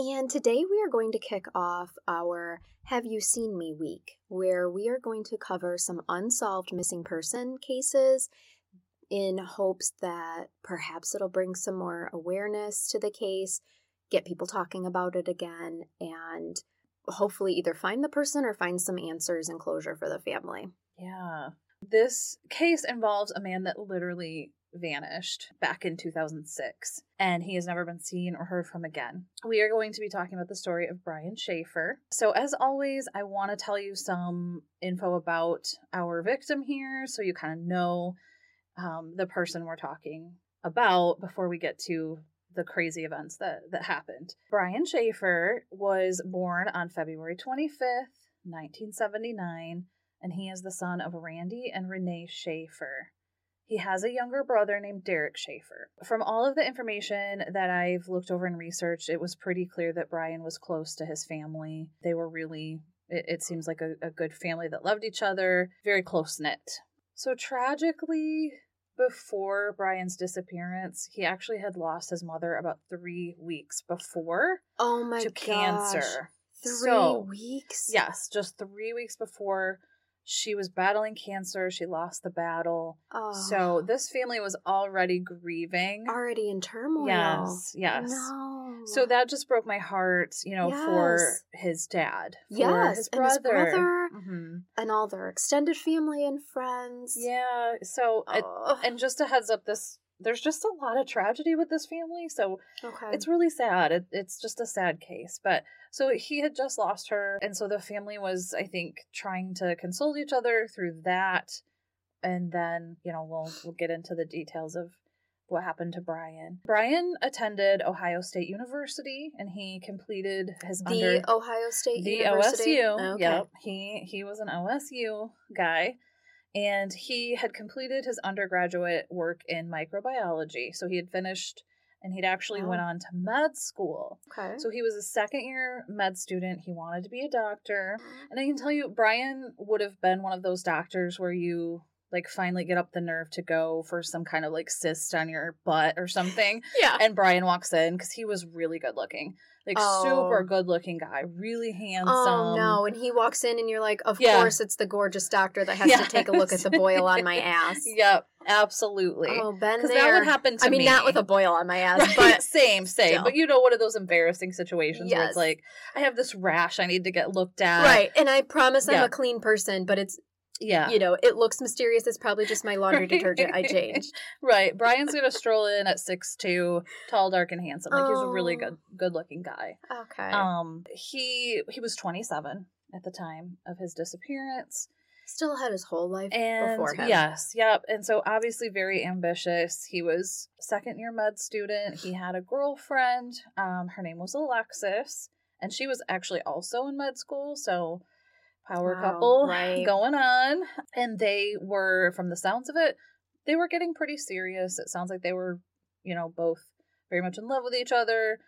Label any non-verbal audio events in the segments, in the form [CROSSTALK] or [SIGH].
And today we are going to kick off our Have You Seen Me week, where we are going to cover some unsolved missing person cases in hopes that perhaps it'll bring some more awareness to the case, get people talking about it again, and hopefully either find the person or find some answers and closure for the family. Yeah. This case involves a man that literally vanished back in 2006, and he has never been seen or heard from again. We are going to be talking about the story of Brian Shaffer. So, as always, I want to tell you some info about our victim here so you kind of know um, the person we're talking about before we get to the crazy events that, that happened. Brian Shaffer was born on February 25th, 1979, and he is the son of Randy and Renee Shaffer. He has a younger brother named Derek Shaffer. From all of the information that I've looked over and researched, it was pretty clear that Brian was close to his family. They were really, it, it seems like a, a good family that loved each other, very close knit. So tragically, before Brian's disappearance, he actually had lost his mother about three weeks before. Oh my god to gosh. cancer. Three So, weeks? Yes, just three weeks before she was battling cancer. She lost the battle. Oh. So this family was already grieving. already in turmoil. Yes, yes. No. So that just broke my heart, you know, for his dad, for yes, his and his brother, brother, hmm and all their extended family and friends. Yeah. So, it- Oh. and just a heads up, this there's just a lot of tragedy with this family. So okay. it's really sad. It, it's just a sad case. But so he had just lost her, and so the family was, I think, trying to console each other through that. And then, you know, we'll we'll get into the details of what happened to Brian. Brian attended Ohio State University, and he completed his the under Ohio State the University. OSU. Okay. Yep, he he was an OSU guy, and he had completed his undergraduate work in microbiology. So he had finished, and he'd actually Wow. went oh. on to med school. Okay. So he was a second year med student. He wanted to be a doctor, mm-hmm. and I can tell you, Brian would have been one of those doctors where you. Like finally get up the nerve to go for some kind of like cyst on your butt or something, [LAUGHS] yeah. and Brian walks in because he was really good looking, like Oh. super good looking guy, really oh, handsome. Oh no! And he walks in, and you're like, "Of Yeah. course, it's the gorgeous doctor that has to take a look at the [LAUGHS] boil on my ass." Yep, absolutely. Oh, been Because that would happen to me. I mean, me. not with a boil on my [LAUGHS] ass, Right, but same, same. still. But you know, one of those embarrassing situations where it's like, I have this rash, I need to get looked at. right. And I promise I'm a clean person, but it's Yeah. you know, it looks mysterious. It's probably just my laundry detergent I [LAUGHS] changed. Right. Brian's gonna stroll in at six two, tall, dark, and handsome. Like he's a really Oh. good, good looking guy. Okay. Um, he he was twenty seven at the time of his disappearance. Still had his whole life And before him. yes, yep. And so obviously very ambitious. He was second year med student. He had a girlfriend. Um, her name was Alexis, and she was actually also in med school. So power Wow, couple [LAUGHS] right. going on. And they were, from the sounds of it, they were getting pretty serious. It sounds like they were, you know, both very much in love with each other.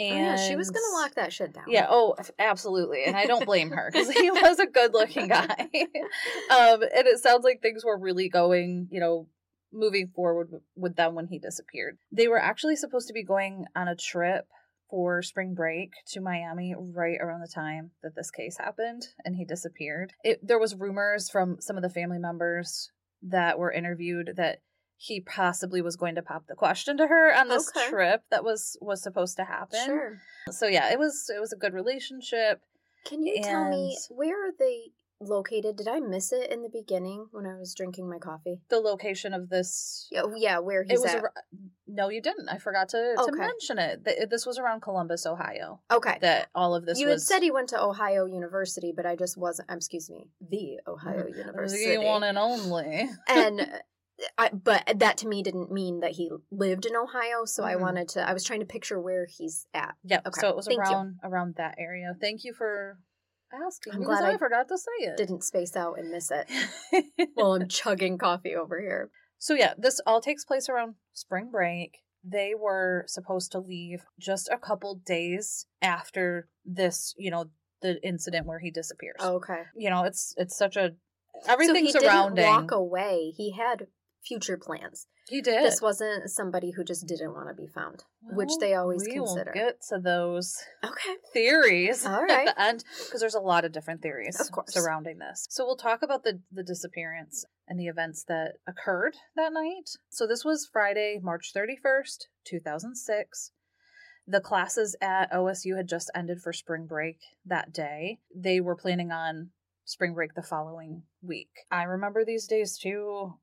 Oh, And yeah, she was gonna lock that shit down. yeah, oh, absolutely. And I don't blame her because he [LAUGHS] was a good looking [LAUGHS] guy. um, and it sounds like things were really going, you know, moving forward with them when he disappeared. They were actually supposed to be going on a trip for spring break to Miami right around the time that this case happened and he disappeared. It, there was rumors from some of the family members that were interviewed that he possibly was going to pop the question to her on this Okay. trip that was was supposed to happen. Sure. So yeah, it was it was a good relationship. Can you tell me where are they located? Did I miss it in the beginning when I was drinking my coffee? The location of this Yeah, yeah where it he's was at. ar- no, you didn't. I forgot to, to Okay. mention it. This was around Columbus, Ohio. okay. That all of this you had said he went to Ohio University, but I just wasn't. Excuse me, the Ohio [LAUGHS] University. the one and only. [LAUGHS] and I, but that to me didn't mean that he lived in Ohio. So I Mhm. wanted to. I was trying to picture where he's at. Yep. Okay, So it was thank you. around around that area. Thank you for asking. I'm because glad I, I forgot to say it. Didn't space out and miss it. [LAUGHS] Well, I'm chugging coffee over here. So yeah, this all takes place around spring break. They were supposed to leave just a couple days after this, you know, the incident where he disappears. Oh, okay. You know, it's it's such a so everything he surrounding. didn't walk away. He had future plans. he did. This wasn't somebody who just didn't want to be found, which they always we consider. Will get to those Okay. theories All at the [LAUGHS] end because there's a lot of different theories Of course. surrounding this. So we'll talk about the the disappearance and the events that occurred that night. So this was Friday, March 31st, 2006. The classes at OSU had just ended for spring break that day. They were planning on spring break the following week. I remember these days too.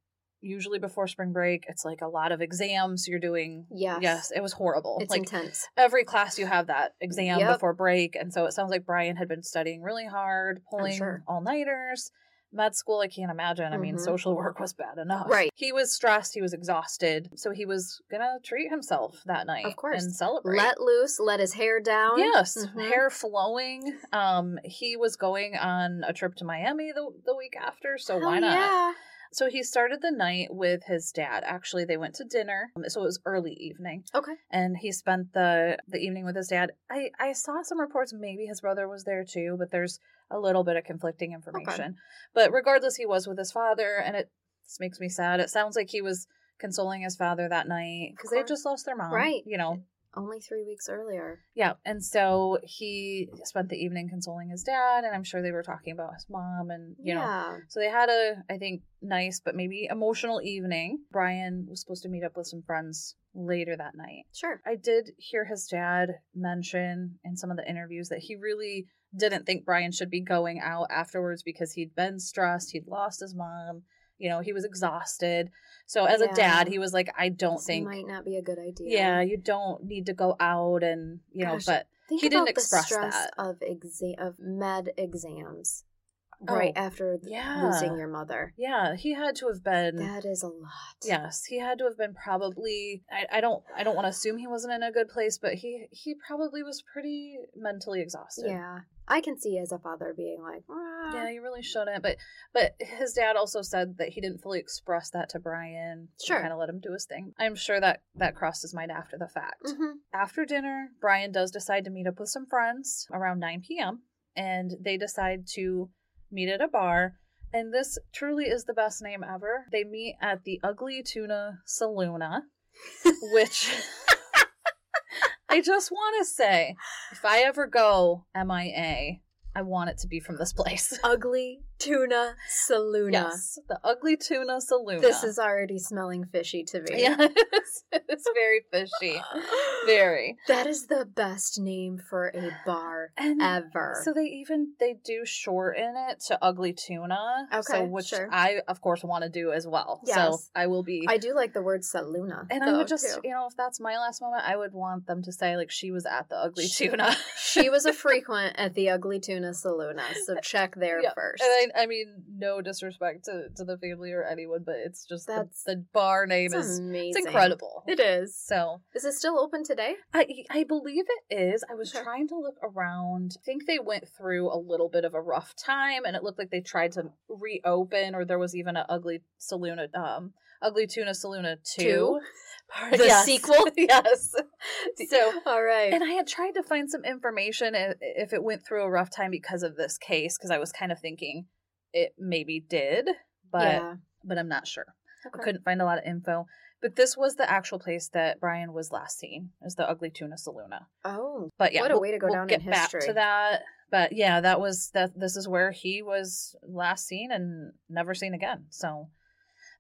Usually before spring break, it's like a lot of exams you're doing. Yes. Yes, it was horrible. It's like intense. every class you have that exam Yep. before break and so it sounds like brian had been studying really hard pulling sure. all-nighters med school i can't imagine i mean Mhm. social work was bad enough Right. he was stressed he was exhausted so he was gonna treat himself that night Of course. and celebrate Let loose, let his hair down. Yes, Mhm. hair flowing. Um, he was going on a trip to Miami the the week after, so Hell why not? Yeah. So he started the night with his dad. Actually, they went to dinner, um, so it was early evening Okay. and he spent the the evening with his dad. I I saw some reports maybe his brother was there too, but there's a little bit of conflicting information. Okay. But regardless, he was with his father, and it this makes me sad. It sounds like he was consoling his father that night because they just lost their mom, Right. You know, Only three weeks earlier. yeah. And so he spent the evening consoling his dad, and I'm sure they were talking about his mom, and you know, so they had a, I think, nice but maybe emotional evening. Brian was supposed to meet up with some friends later that night. Sure. I did hear his dad mention in some of the interviews that he really didn't think Brian should be going out afterwards because he'd been stressed, he'd lost his mom, you know, he was exhausted. So as Yeah. a dad, he was like, I don't This think might not be a good idea. yeah, you don't need to go out and you know, but he didn't express that. of exam of med exams right Oh, after th- yeah. losing your mother. yeah, he had to have been That is a lot. Yes, he had to have been probably. I, I don't. I don't want to assume he wasn't in a good place, but he he probably was pretty mentally exhausted. Yeah. I can see as a father being like, "Ah." Yeah, you really shouldn't. But but his dad also said that he didn't fully express that to Brian. Sure. kind of let him do his thing. I'm sure that that crossed his mind after the fact. Mhm. After dinner, Brian does decide to meet up with some friends around 9 p.m. and they decide to meet at a bar. And this truly is the best name ever. They meet at the Ugly Tuna Saloona, [LAUGHS] which [LAUGHS] I just want to say if I ever go MIA, I want it to be from this place. [LAUGHS] Ugly tuna saloona. Yes, the Ugly Tuna Saloona. This is already smelling fishy to me. Yes, [LAUGHS] it's, very fishy, very. That is the best name for a bar And ever. So they even they do shorten it to ugly tuna. So Okay, which sure. I of course want to do as well. So I will be I do like the word saloona. and I would just too. you know, if that's my last moment, I would want them to say like she was at the ugly She- tuna. she was a [LAUGHS] frequent at the Ugly Tuna Saloona, so check there Yeah, first. I, I mean, no disrespect to, to the family or anyone, but it's just That's- the bar name is amazing. it's incredible. It is. So Is it still open today? I I believe it is. I was Okay. trying to look around. I think they went through a little bit of a rough time, and it looked like they tried to reopen, or there was even an ugly saloon, um, ugly tuna saloona two, Two? [LAUGHS] Part- The yes. sequel? [LAUGHS] yes. [LAUGHS] So. All right. And I had tried to find some information if it went through a rough time because of this case, because I was kind of thinking it maybe did, but yeah. but I'm not sure. I couldn't find a lot of info. But this was the actual place that Brian was last seen, is the Ugly Tuna Saloona. Oh, But yeah, What a way to go we'll down get in back to that. But yeah, that was that. This is where he was last seen and never seen again. So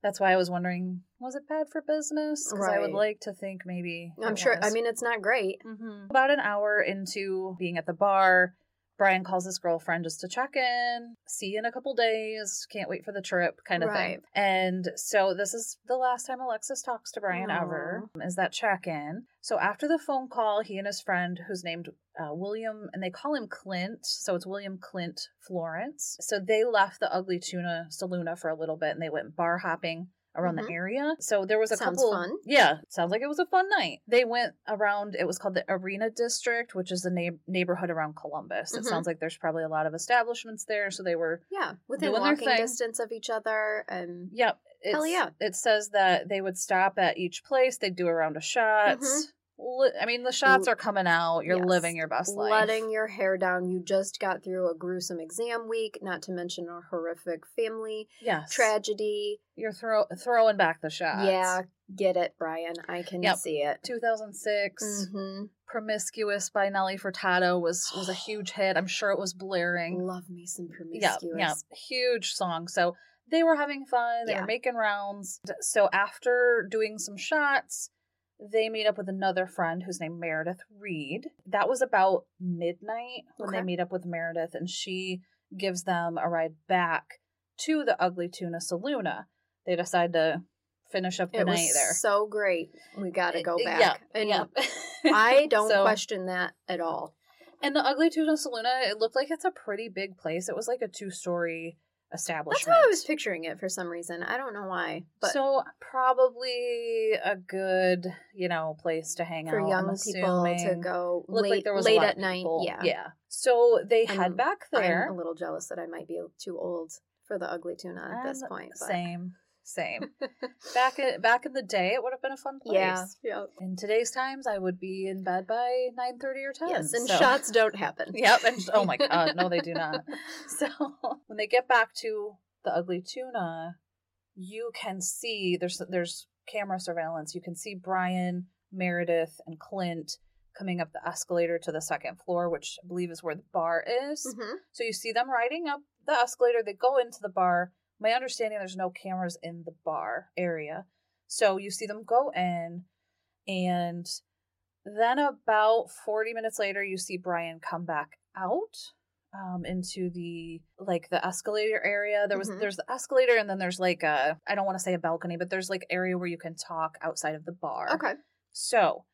that's why I was wondering, was it bad for business? Because I would like to think maybe. I'm sure. I mean, it's not great. Mhm. About an hour into being at the bar, Brian calls his girlfriend just to check in, see you in a couple days, can't wait for the trip, kind of Right. thing. And so this is the last time Alexis talks to Brian ever, is that check in. So after the phone call, he and his friend, who's named uh, William, and they call him Clint, so it's William Clint Florence. So they left the Ugly Tuna Saloona for a little bit and they went bar hopping around Mhm. the area. So there was a Sounds couple. fun. Yeah, sounds like it was a fun night. They went around. It was called the Arena District, which is a neigh- neighborhood around Columbus. It Mhm. sounds like there's probably a lot of establishments there. So they were. Yeah, within walking distance of each other. And Yep. It's, Hell yeah. It says that they would stop at each place. They'd do a round of shots. I mean, the shots are coming out. You're Yes. living your best life. letting your hair down. You just got through a gruesome exam week, not to mention a horrific family yes. tragedy. You're throw- throwing back the shots. Yeah, get it, Brian. I can Yep. see it. 2006. hmm Promiscuous by Nelly Furtado was was a [GASPS] huge hit. I'm sure it was blaring. Love me some promiscuous. yeah, huge song. So they were having fun. They Yeah. were making rounds. So after doing some shots, they meet up with another friend who's named Meredith Reed. That was about midnight when they meet up with Meredith, and she gives them a ride back to the Ugly Tuna Saloona. They decide to finish up the It night was there. so great. We got to go back. Yeah, and yeah. I [LAUGHS] don't So- question that at all. And the Ugly Tuna Saloona, it looked like it's a pretty big place. It was like a two story That's how I was picturing it for some reason. I don't know why, but so probably a good, you know, place to hang for out. young I'm people to go Looked late, like there was late at night. Yeah, yeah. So they I'm- head back there. I'm a little jealous that I might be too old for the ugly tuna at this I'm point. But. Same, same. [LAUGHS] back in back in the day, it would have been a fun place. Yeah. Yeah. In today's times, I would be in bed by nine thirty or ten. Yes, and so- shots don't [LAUGHS] happen. Yep, and oh my [LAUGHS] god, no, they do not. So when they get back to the ugly tuna, you can see there's there's camera surveillance. You can see Brian, Meredith, and Clint coming up the escalator to the second floor, which I believe is where the bar is. Mhm. So you see them riding up the escalator. They go into the bar. My understanding, there's no cameras in the bar area. So you see them go in, and then about 40 minutes later, you see Brian come back out um, into the like the escalator area. There was Mhm. there's the escalator, and then there's like a I don't want to say a balcony, but there's like area where you can talk outside of the bar. Okay. So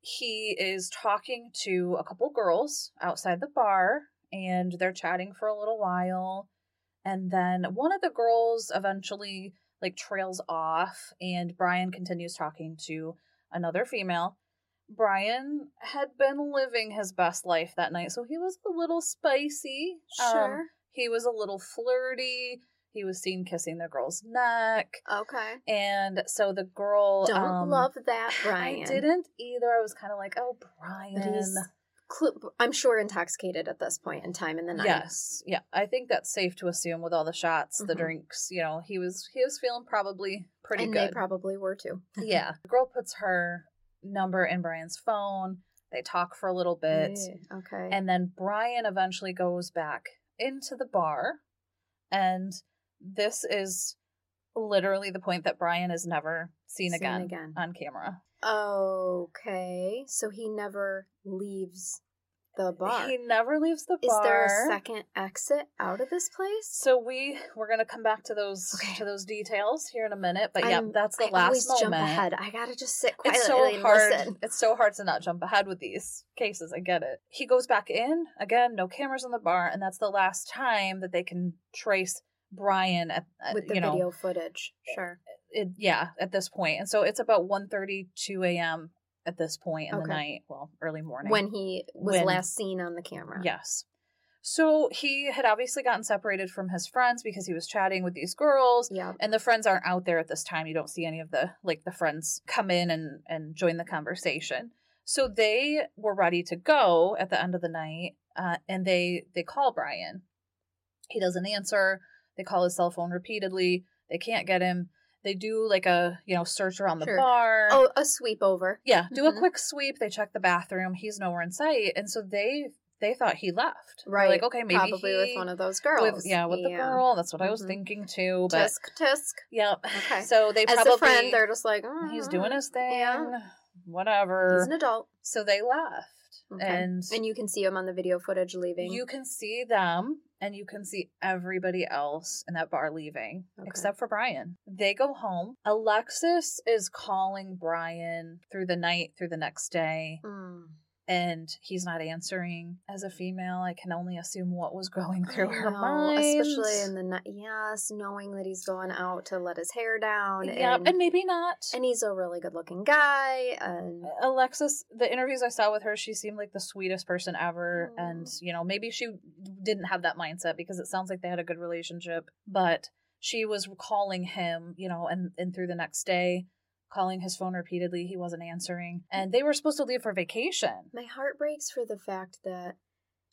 he is talking to a couple girls outside the bar and they're chatting for a little while. And then one of the girls eventually like trails off and Brian continues talking to another female. Brian had been living his best life that night, so he was a little spicy. Um, Sure. he was a little flirty. He was seen kissing the girl's neck. okay. And so the girl Don't um, love that, Brian. I didn't either. I was kind of like, oh, But Brian. he's, I'm sure, intoxicated at this point in time in the night. Yes, yeah. I think that's safe to assume with all the shots, the Mhm. drinks. You know, he was he was feeling probably pretty and good. they probably were too. [LAUGHS] yeah. The girl puts her number in Brian's phone. They talk for a little bit, Eh, Okay. and then Brian eventually goes back into the bar, and this is literally the point that Brian is never seen, Seen again, again. on camera. Okay. So he never leaves the bar. He never leaves the bar. Is there a second exit out of this place? So we we're gonna come back to those Okay. to those details here in a minute, but yeah, that's the I last always moment. jump ahead. I gotta just sit quietly It's so and hard. listen. It's so hard to not jump ahead with these cases. I get it. He goes back in again, no cameras in the bar, and that's the last time that they can trace Brian at, at with the you know video footage. Sure. It, yeah at this point, and so it's about 1.32 a.m. at this point in the Okay. night, well, early morning When he was When- last seen on the camera. Yes. So he had obviously gotten separated from his friends because he was chatting with these girls. Yeah. And the friends aren't out there at this time. You don't see any of the like the friends come in and and join the conversation. So they were ready to go at the end of the night, uh, and they they call Brian. He doesn't answer. They call his cell phone repeatedly. They can't get him. They do like a you know search around the Sure. bar. Oh, a sweep over. Yeah, do a Mhm. quick sweep. They check the bathroom. He's nowhere in sight, and so they they thought he left. They're Right. like okay, maybe Probably with one of those girls. with yeah with the girl. That's what I was Mhm. thinking too. But Tisk tisk. Yep. Okay. [LAUGHS] So they probably As a friend, they're just like, he's "Mm, doing his thing. Yeah. Whatever. He's an adult. so they left, Okay. and And you can see him on the video footage leaving. you can see them, and you can see everybody else in that bar leaving, Okay. except for Brian. They go home. Alexis is calling Brian through the night, through the next day. Mm. And he's not answering. As a female, I can only assume what was going through I her know, mind. especially in the night. Yes, knowing that he's going out to let his hair down. yeah, and, and maybe not. and he's a really good looking guy. And Alexis, the interviews I saw with her, she seemed like the sweetest person ever. Aw. And, you know, maybe she didn't have that mindset because it sounds like they had a good relationship. But she was calling him, you know, and, and through the next day, calling his phone repeatedly. He wasn't answering. And they were supposed to leave for vacation. my heart breaks for the fact that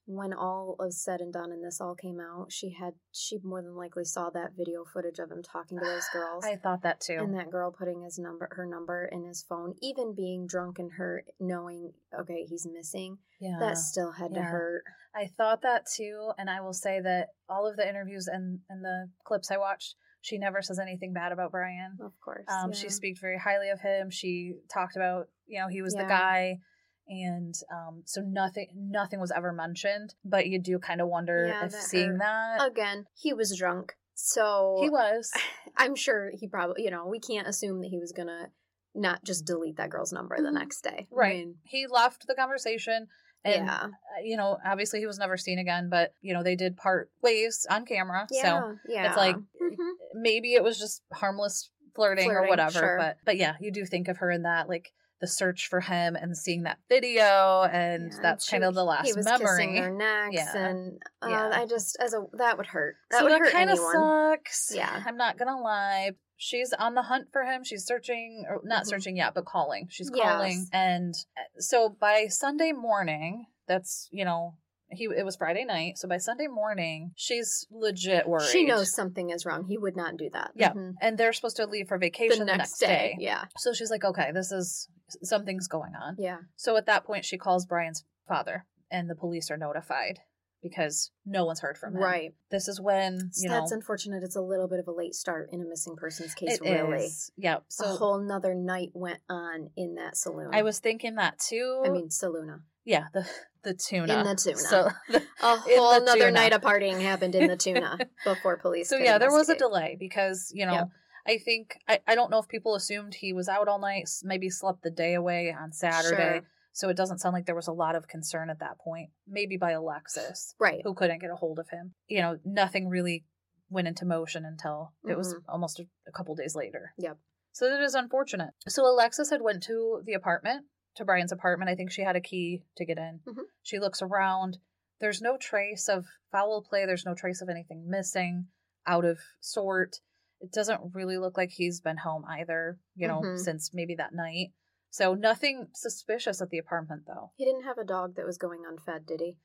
when all is said and done and this all came out, she had she more than likely saw that video footage of him talking to those [SIGHS] girls. I thought that too. and that girl putting his number her number in his phone even being drunk and her knowing okay he's missing yeah. that still had to hurt I thought that too, and I will say that all of the interviews and, and the clips I watched, she never says anything bad about Brian. of course Um, yeah. She speaks very highly of him. She talked about, you know, he was the guy, and um, so nothing, nothing was ever mentioned. But you do kind of wonder Yeah, if that seeing hurt. that again he was drunk so he was. [LAUGHS] i'm sure he probably you know we can't assume that he was gonna not just delete that girl's number the Mhm. next day I Right. mean, He left the conversation, and yeah uh, you know, obviously he was never seen again. But you know, they did part ways on camera, yeah so yeah it's like Mhm. maybe it was just harmless flirting, or whatever sure. but but yeah you do think of her in that like the search for him and seeing that video and Yeah, that's kind of the last he was memory kissing their necks Yeah. and uh, Yeah. i just as a that would hurt that so would that hurt kind of anyone sucks Yeah. i'm not gonna lie she's on the hunt for him she's searching or not Mhm. searching yet but calling she's Yes. calling and uh, so by sunday morning that's you know he it was friday night so by sunday morning she's legit worried She knows something is wrong. He would not do that. Yeah. Mhm. and they're supposed to leave for vacation the next, day. Yeah. So she's like, okay, this is something's going on. Yeah. So at that point, she calls Brian's father, and the police are notified because no one's heard from him. Right. This is when you That's know unfortunate. It's a little bit of a late start in a missing persons case, it really. is. Yeah. a whole nother night went on in that saloon. I was thinking that too. I mean, Saloona. yeah, the the tuna. In the [LAUGHS] tuna. So [LAUGHS] A whole the nother tuna. night of partying happened in the [LAUGHS] tuna before police. so yeah, there was a delay because you know. Yep. I think I, I don't know if people assumed he was out all night, maybe slept the day away on Saturday. Sure. So it doesn't sound like there was a lot of concern at that point. Maybe by Alexis. Right. who couldn't get a hold of him. You know, nothing really went into motion until it was almost a, a couple days later. Mm-hmm. Yep. So it is unfortunate. So Alexis had went to the apartment, to Brian's apartment. I think she had a key to get in. Mhm. She looks around. There's no trace of foul play. There's no trace of anything missing, out of sort. It doesn't really look like he's been home either, you know, Mhm. since maybe that night. So nothing suspicious at the apartment though. He didn't have a dog that was going unfed, did he?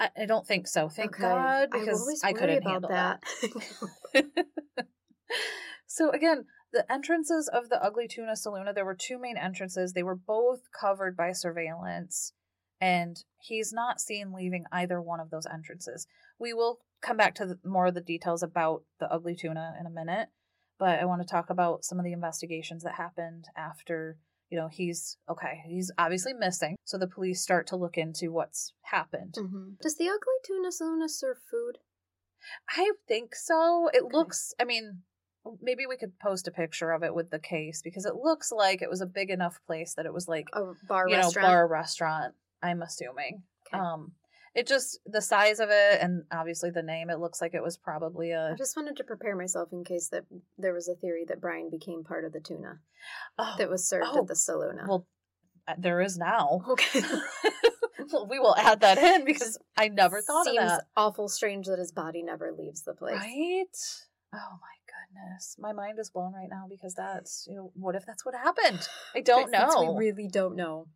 I, I don't think so. Thank Okay. God, I because always I, couldn't handle that. that. [LAUGHS] so again, the entrances of the Ugly Tuna Saloona, there were two main entrances. They were both covered by surveillance, and he's not seen leaving either one of those entrances. We will come back to the, more of the details about the Ugly Tuna in a minute, but I want to talk about some of the investigations that happened after. You know, he's okay, he's obviously missing. So the police start to look into what's happened. Mhm. Does the ugly tuna saloon serve food? I think so. It Okay. looks, I mean, maybe we could post a picture of it with the case because it looks like it was a big enough place that it was like, A bar you restaurant? know, bar restaurant, I'm assuming. Okay. Um, it just, the size of it and obviously the name, it looks like it was probably a i just wanted to prepare myself in case that there was a theory that Brian became part of the tuna Oh, that was served Oh, at the saloona. well, uh, there is now. okay. [LAUGHS] well, we will add that in because I never thought Seems of that. awful strange that his body never leaves the place. Right? Oh my goodness. My mind is blown right now because that's, you know, what if that's what happened? I don't [SIGHS] know. We really don't know.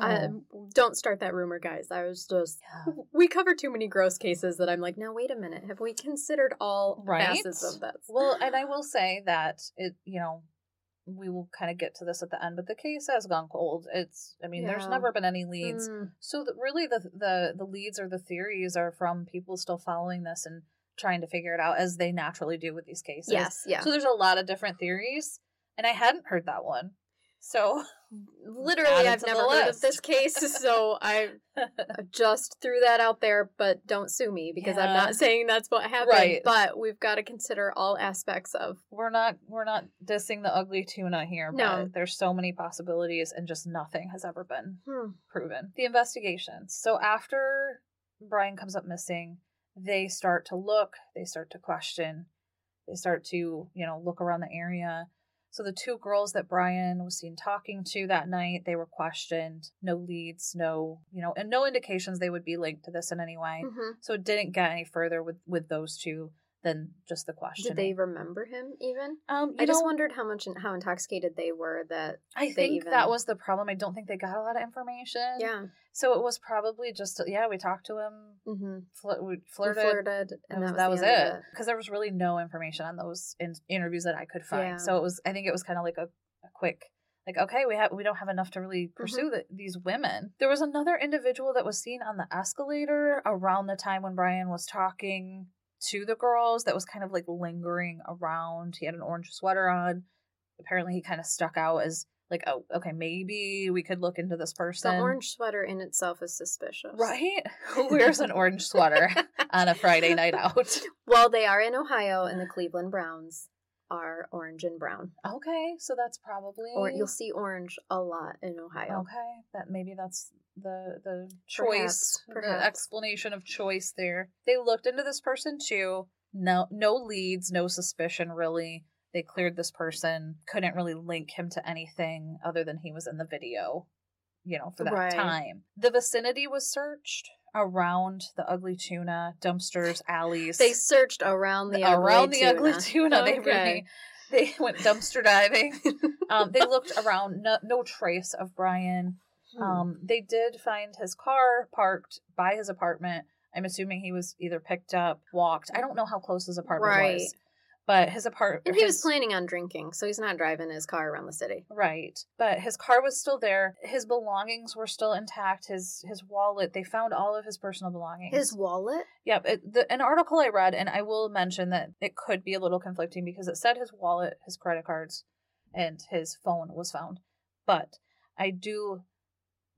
Um, don't start that rumor, guys. I was just Yeah. [LAUGHS] we cover too many gross cases that I'm like, now wait a minute. Have we considered all Right? facets of this? Well, and I will say that it, you know, we will kind of get to this at the end, but the case has gone cold. It's, I mean, there's never been any leads. Mm, So the, really, the the the leads or the theories are from people still following this and trying to figure it out as they naturally do with these cases. yes, yeah. So there's a lot of different theories, and I hadn't heard that one. So [LAUGHS] literally I've never heard of this [LAUGHS] case, so I just threw that out there, but don't sue me because I'm not [LAUGHS] saying that's what happened. Right. But we've got to consider all aspects of we're not we're not dissing the ugly tuna here, No. but there's so many possibilities and just nothing has ever been hmm, proven. The investigations. So after Brian comes up missing, they start to look, they start to question, they start to, you know, look around the area. So the two girls that Brian was seen talking to that night, they were questioned. No leads, no, you know, and no indications they would be linked to this in any way. mhm. So it didn't get any further with with those two than just the question. Did they remember him even? Um, I just know, wondered how much how intoxicated they were that I think even- that was the problem. I don't think they got a lot of information. yeah. So it was probably just yeah. We talked to him, Mm-hmm. fl- we We flirted. flirted and that was, that was, it because there was really no information on those in- interviews that I could find. Yeah. So it was. I think it was kind of like a, a quick. Like okay, we have we don't have enough to really Mm-hmm. pursue the, these women. There was another individual that was seen on the escalator around the time when Brian was talking to the girls. That was kind of like lingering around. He had an orange sweater on. Apparently, he kind of stuck out as like, oh, okay, maybe we could look into this person. The orange sweater in itself is suspicious. right? [LAUGHS] Who wears an orange sweater [LAUGHS] on a Friday night out? Well, they are in Ohio, and the Cleveland Browns are orange and brown. Okay, so that's probably Or you'll see orange a lot in Ohio. Okay, that maybe that's the the choice, Perhaps, perhaps. the explanation of choice there. They looked into this person too. No, no leads, no suspicion really. They cleared this person. Couldn't really link him to anything other than he was in the video. You know, for that Right. time. The vicinity was searched around the ugly tuna dumpsters, alleys. They searched around the around ugly the ugly tuna. They Okay. really they [LAUGHS] went dumpster diving. [LAUGHS] um, they looked around, no, no trace of Brian. Hmm. Um, they did find his car parked by his apartment. I'm assuming he was either picked up, walked. I don't know how close his apartment Right. was, but his apartment. and he was planning on drinking, so he's not driving his car around the city. Right, but his car was still there. His belongings were still intact. His his wallet. They found all of his personal belongings. His wallet? Yep. It, the, an article I read, and I will mention that it could be a little conflicting because it said his wallet, his credit cards, and his phone was found. But I do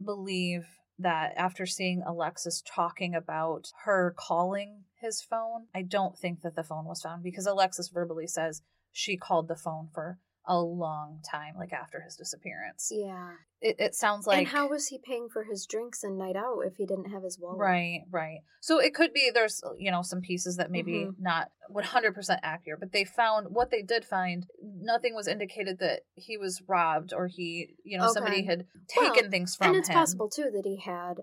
believe that after seeing Alexis talking about her calling his phone, I don't think that the phone was found because Alexis verbally says she called the phone for a long time, like after his disappearance. Yeah. It, it sounds like and how was he paying for his drinks and night out if he didn't have his wallet? Right, right. So it could be there's you know some pieces that maybe Mhm. not 100% accurate, but they found what they did find. Nothing was indicated that he was robbed or he you know somebody had taken Well, things from him. And it's him. possible too that he had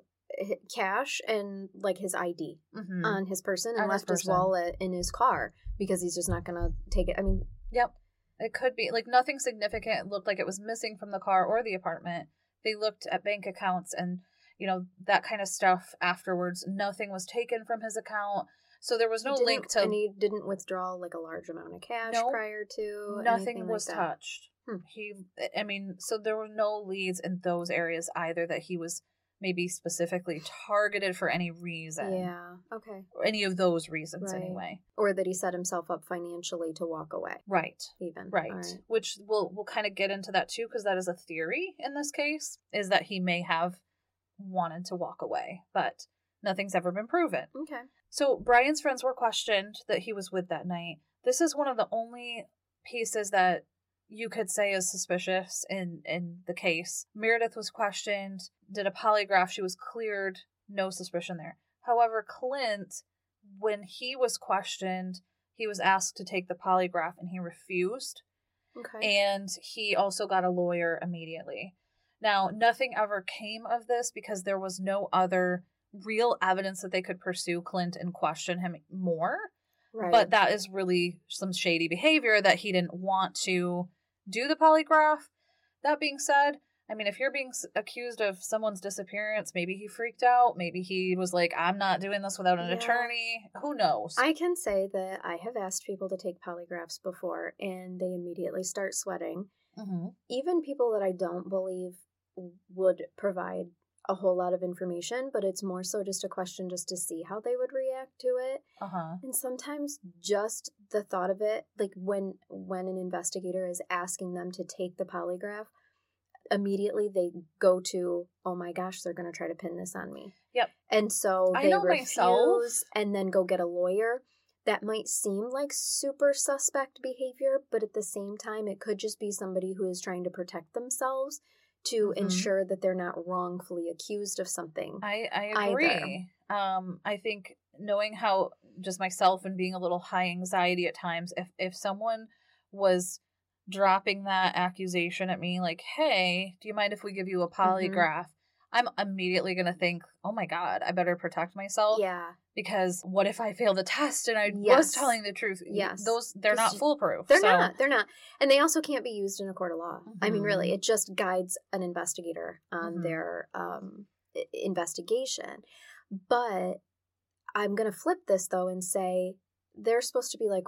cash and like his ID Mhm. on his person and On left his, person. wallet in his car because he's just not going to take it. I mean, Yep. It could be like nothing significant looked like it was missing from the car or the apartment. They looked at bank accounts and you know that kind of stuff afterwards. Nothing was taken from his account. So there was no link to and he didn't withdraw like a large amount of cash prior to nothing was like touched. Hmm. He, I mean, so there were no leads in those areas either that he was maybe specifically targeted for any reason. Yeah. Okay. Or any of those reasons, Right. anyway. Or that he set himself up financially to walk away. Right. Even Right. Right. Which we'll we'll kind of get into that too, because that is a theory in this case, is that he may have wanted to walk away, but nothing's ever been proven. Okay. So Brian's friends were questioned that he was with that night. This is one of the only pieces that you could say is suspicious in in the case. Meredith was questioned, did a polygraph, she was cleared, no suspicion there. However, Clint, when he was questioned, he was asked to take the polygraph and he refused Okay. and he also got a lawyer immediately. Now, nothing ever came of this because there was no other real evidence that they could pursue Clint and question him more. right. But that is really some shady behavior that he didn't want to do the polygraph. That being said, I mean, if you're being accused of someone's disappearance, maybe he freaked out. Maybe he was like, I'm not doing this without an Yeah. attorney. Who knows? I can say that I have asked people to take polygraphs before and they immediately start sweating. hmm Even people that I don't believe would provide a whole lot of information, but it's more so just a question just to see how they would react to it. Uh huh. And sometimes just the thought of it, like when when an investigator is asking them to take the polygraph, immediately they go to, oh my gosh, they're going to try to pin this on me. Yep. And so I they know refuse myself. and then go get a lawyer. That might seem like super suspect behavior, but at the same time, it could just be somebody who is trying to protect themselves to Mhm. ensure that they're not wrongfully accused of something. I I agree. Um, I think knowing how just myself and being a little high anxiety at times, if if someone was dropping that accusation at me, like, "Hey, do you mind if we give you a polygraph?" I'm immediately gonna think, "Oh my god, I better protect myself." yeah. Because what if I fail the test and I Yes. was telling the truth? Yes. those they're not foolproof. They're so- not. They're not. And they also can't be used in a court of law. I mean, really, Mhm. it just guides an investigator on Mhm. their um, investigation. But I'm going to flip this, though, and say they're supposed to be like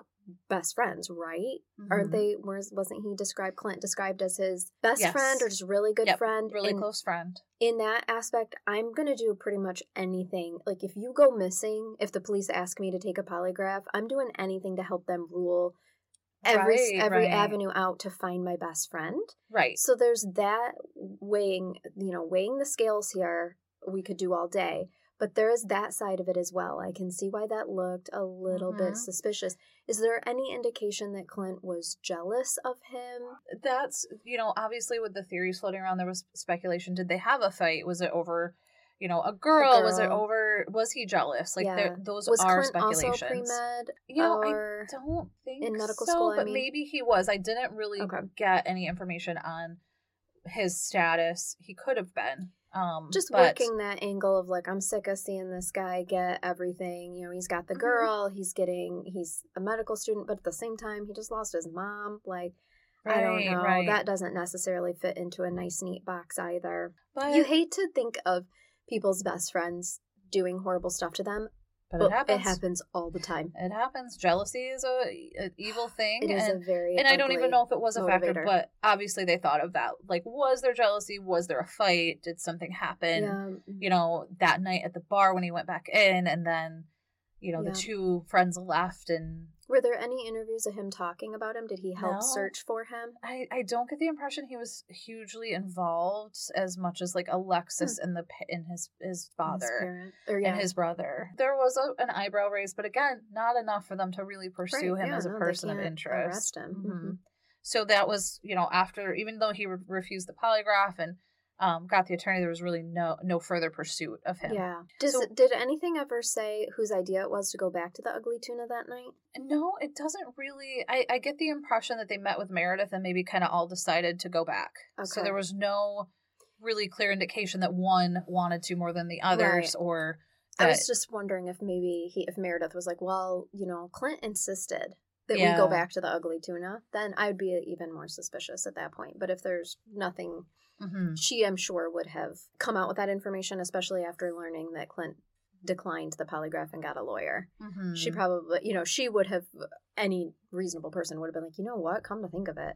best friends, right? Aren't Mhm. they? Where's, wasn't he described, Clint described as his best Yes. friend or just really good Yep, friend? Really in, close friend. in that aspect, I'm going to do pretty much anything. Like, if you go missing, if the police ask me to take a polygraph, I'm doing anything to help them rule every Right, every right. avenue out to find my best friend. Right. So there's that weighing, you know, weighing the scales here. We could do all day, but there is that side of it as well. I can see why that looked a little Mhm. bit suspicious. Is there any indication that Clint was jealous of him? that's you know obviously with the theories floating around there was speculation did they have a fight was it over you know a girl, was it over was he jealous like Yeah. those Was are Clint also speculations pre-med you know i don't think in medical so, school, I but mean? maybe he was i didn't really Okay. get any information on his status he could have been um just but- working that angle of like I'm sick of seeing this guy get everything. You know, he's got the Mhm. girl, he's getting he's a medical student, but at the same time he just lost his mom. Like I don't know. right. That doesn't necessarily fit into a nice neat box either. but, you hate to think of people's best friends doing horrible stuff to them, but but it happens it happens all the time. it happens jealousy is a an evil thing It is and a very and I don't even know if it was a factor, but obviously they thought of that. Like, was there jealousy? Was there a fight? Did something happen? Yeah. You mm-hmm. know, that night at the bar when he went back in, and then, you know, Yeah. the two friends left, and Were there any interviews of him talking about him? Did he help No. search for him? I I don't get the impression he was hugely involved as much as like Alexis and the and his his His father. parent- or yeah, And his brother. There was a, an eyebrow raised, but again, not enough for them to really pursue Right, him yeah, as a no, person of interest. Mhm. Mhm. So that was, you know, after even though he re- refused the polygraph and um, got the attorney, there was really no no further pursuit of him. Yeah. Does So- did anything ever say whose idea it was to go back to the ugly tuna that night? No, it doesn't really. I I get the impression that they met with Meredith and maybe kind of all decided to go back. Okay. So there was no really clear indication that one wanted to more than the others, Right. or I was just wondering if maybe he if Meredith was like, well, you know, Clint insisted that we go back to the ugly tuna, then I would be even more suspicious at that point. But if there's nothing, Mhm. she I'm sure would have come out with that information, especially after learning that Clint declined the polygraph and got a lawyer. Mhm. She probably, you know, she would have any reasonable person would have been like, you know what? Come to think of it,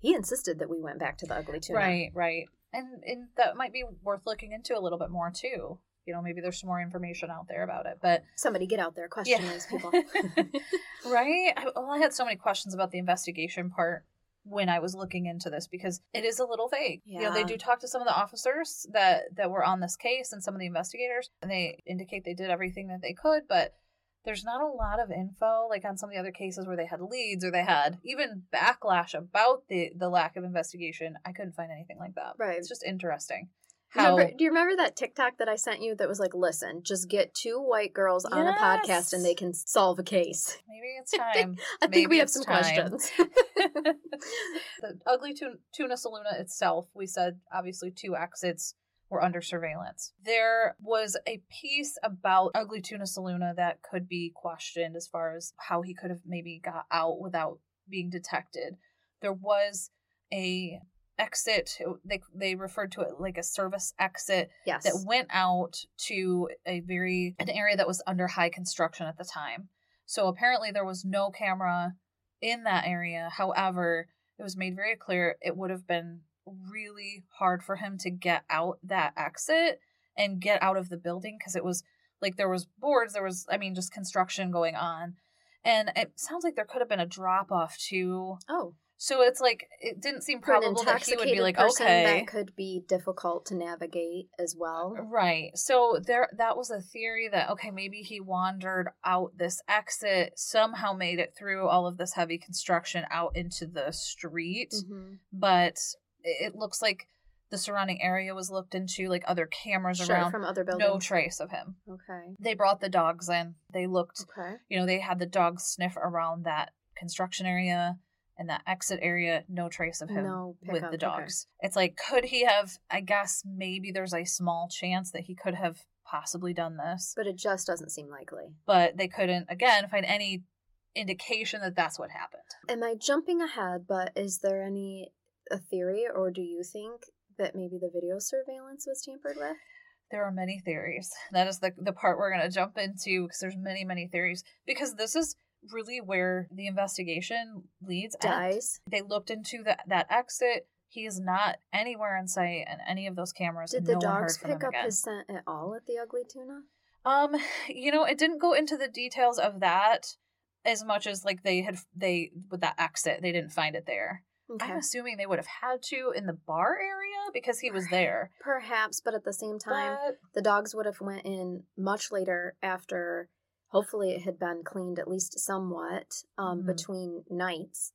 he insisted that we went back to the ugly tuna. Right, right. And and that might be worth looking into a little bit more too. You know, maybe there's some more information out there about it. But Somebody get out there, question Yeah. these people. [LAUGHS] right? I, well, I had so many questions about the investigation part when I was looking into this because it is a little vague. You know, they do talk to some of the officers that that were on this case and some of the investigators, and they indicate they did everything that they could, but there's not a lot of info like on some of the other cases where they had leads or they had even backlash about the the lack of investigation. I couldn't find anything like that. Right. It's just interesting. How Remember, do you remember that TikTok that I sent you that was like, listen, just get two white girls on a podcast and they can solve a case? maybe it's [LAUGHS] time. I think we have some time. questions. [LAUGHS] [LAUGHS] the ugly tuna, tuna saloona itself, we said obviously two exits were under surveillance. There was a piece about ugly tuna saloona that could be questioned as far as how he could have maybe got out without being detected. There was a exit they they referred to it like a service exit yes. that went out to a very an area that was under high construction at the time. So apparently there was no camera in that area. However, it was made very clear it would have been really hard for him to get out that exit and get out of the building because it was like there was boards, there was I mean just construction going on. And it sounds like there could have been a drop off too oh, So it's like it didn't seem probable that he would be like, person, okay, that could be difficult to navigate as well. Right. So there that was a theory that okay, maybe he wandered out this exit, somehow made it through all of this heavy construction out into the street, Mhm. but it it looks like the surrounding area was looked into, like other cameras Sure, around. from other buildings. No trace of him. Okay. They brought the dogs in. They looked, Okay. you know, they had the dogs sniff around that construction area and that exit area. No trace of him No with the okay. dogs. It's like, could he have? I guess maybe there's a small chance that he could have possibly done this, But it just doesn't seem likely. but they couldn't, again, find any indication that that's what happened. Am I jumping ahead, but is there any a theory or do you think that maybe the video surveillance was tampered with? There are many theories. That is the the part we're going to jump into because there's many many theories because this is really where the investigation leads. at. Dies. They looked into that that exit. He is not anywhere in sight in any of those cameras. Did the no dogs pick up again. his scent at all at the ugly tuna? Um, you know, it didn't go into the details of that as much as like they had they with that exit they didn't find it there. Okay. I'm assuming they would have had to in the bar area because he was there. Perhaps, but at the same time, But the dogs would have went in much later after hopefully it had been cleaned at least somewhat um, Mhm. between nights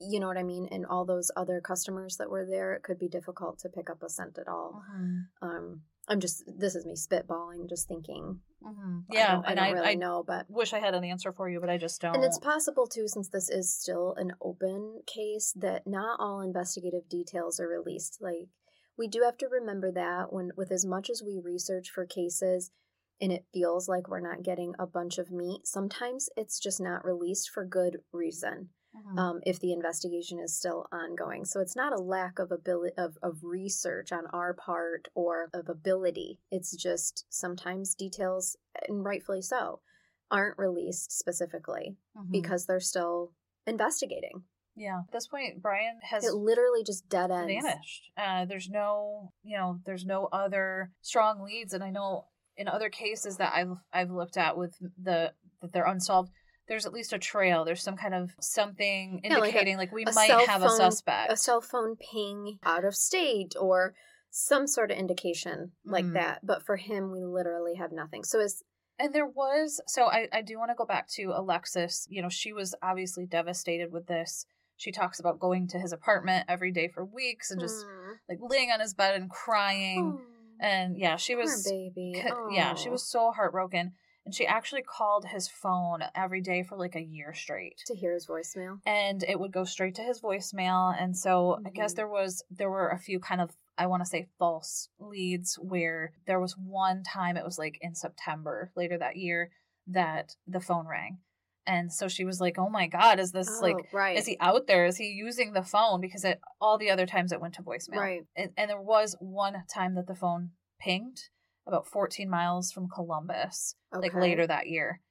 you know what i mean and all those other customers that were there it could be difficult to pick up a scent at all Mhm, um i'm just this is me spitballing just thinking mhm. I yeah, don't, I don't I, really I know but wish I had an answer for you, but I just don't. and it's possible too since this is still an open case that not all investigative details are released like we do have to remember that when with as much as we research for cases and it feels like we're not getting a bunch of meat sometimes it's just not released for good reason Mhm. um, if the investigation is still ongoing so it's not a lack of ability of, of research on our part or of ability it's just sometimes details and rightfully so aren't released specifically Mhm. because they're still investigating. yeah, at this point, Brian has It literally just dead ends. vanished. Uh, there's no, you know, there's no other strong leads, and I know in other cases that I've I've looked at with the that they're unsolved. There's at least a trail. There's some kind of something Yeah, like a- indicating like, we might have a suspect. A cell phone ping out of state or some sort of indication like Mhm. that. But for him, we literally have nothing. So is And there was so I, I do want to go back to Alexis. You know, she was obviously devastated with this. She talks about going to his apartment every day for weeks and just Mm. like laying on his bed and crying. Oh, And yeah, she poor was baby. c- yeah, she Oh. was so heartbroken. And she actually called his phone every day for like a year straight. to hear his voicemail. And it would go straight to his voicemail. And so I guess Mhm. there was there were a few kind of I want to say false leads where there was one time it was like in September later that year that the phone rang. And so she was like, "Oh my god, is this Oh, like right. is he out there? Is he using the phone because it all the other times it went to voicemail." Right. And, and there was one time that the phone pinged about 14 miles from Columbus, like later that year.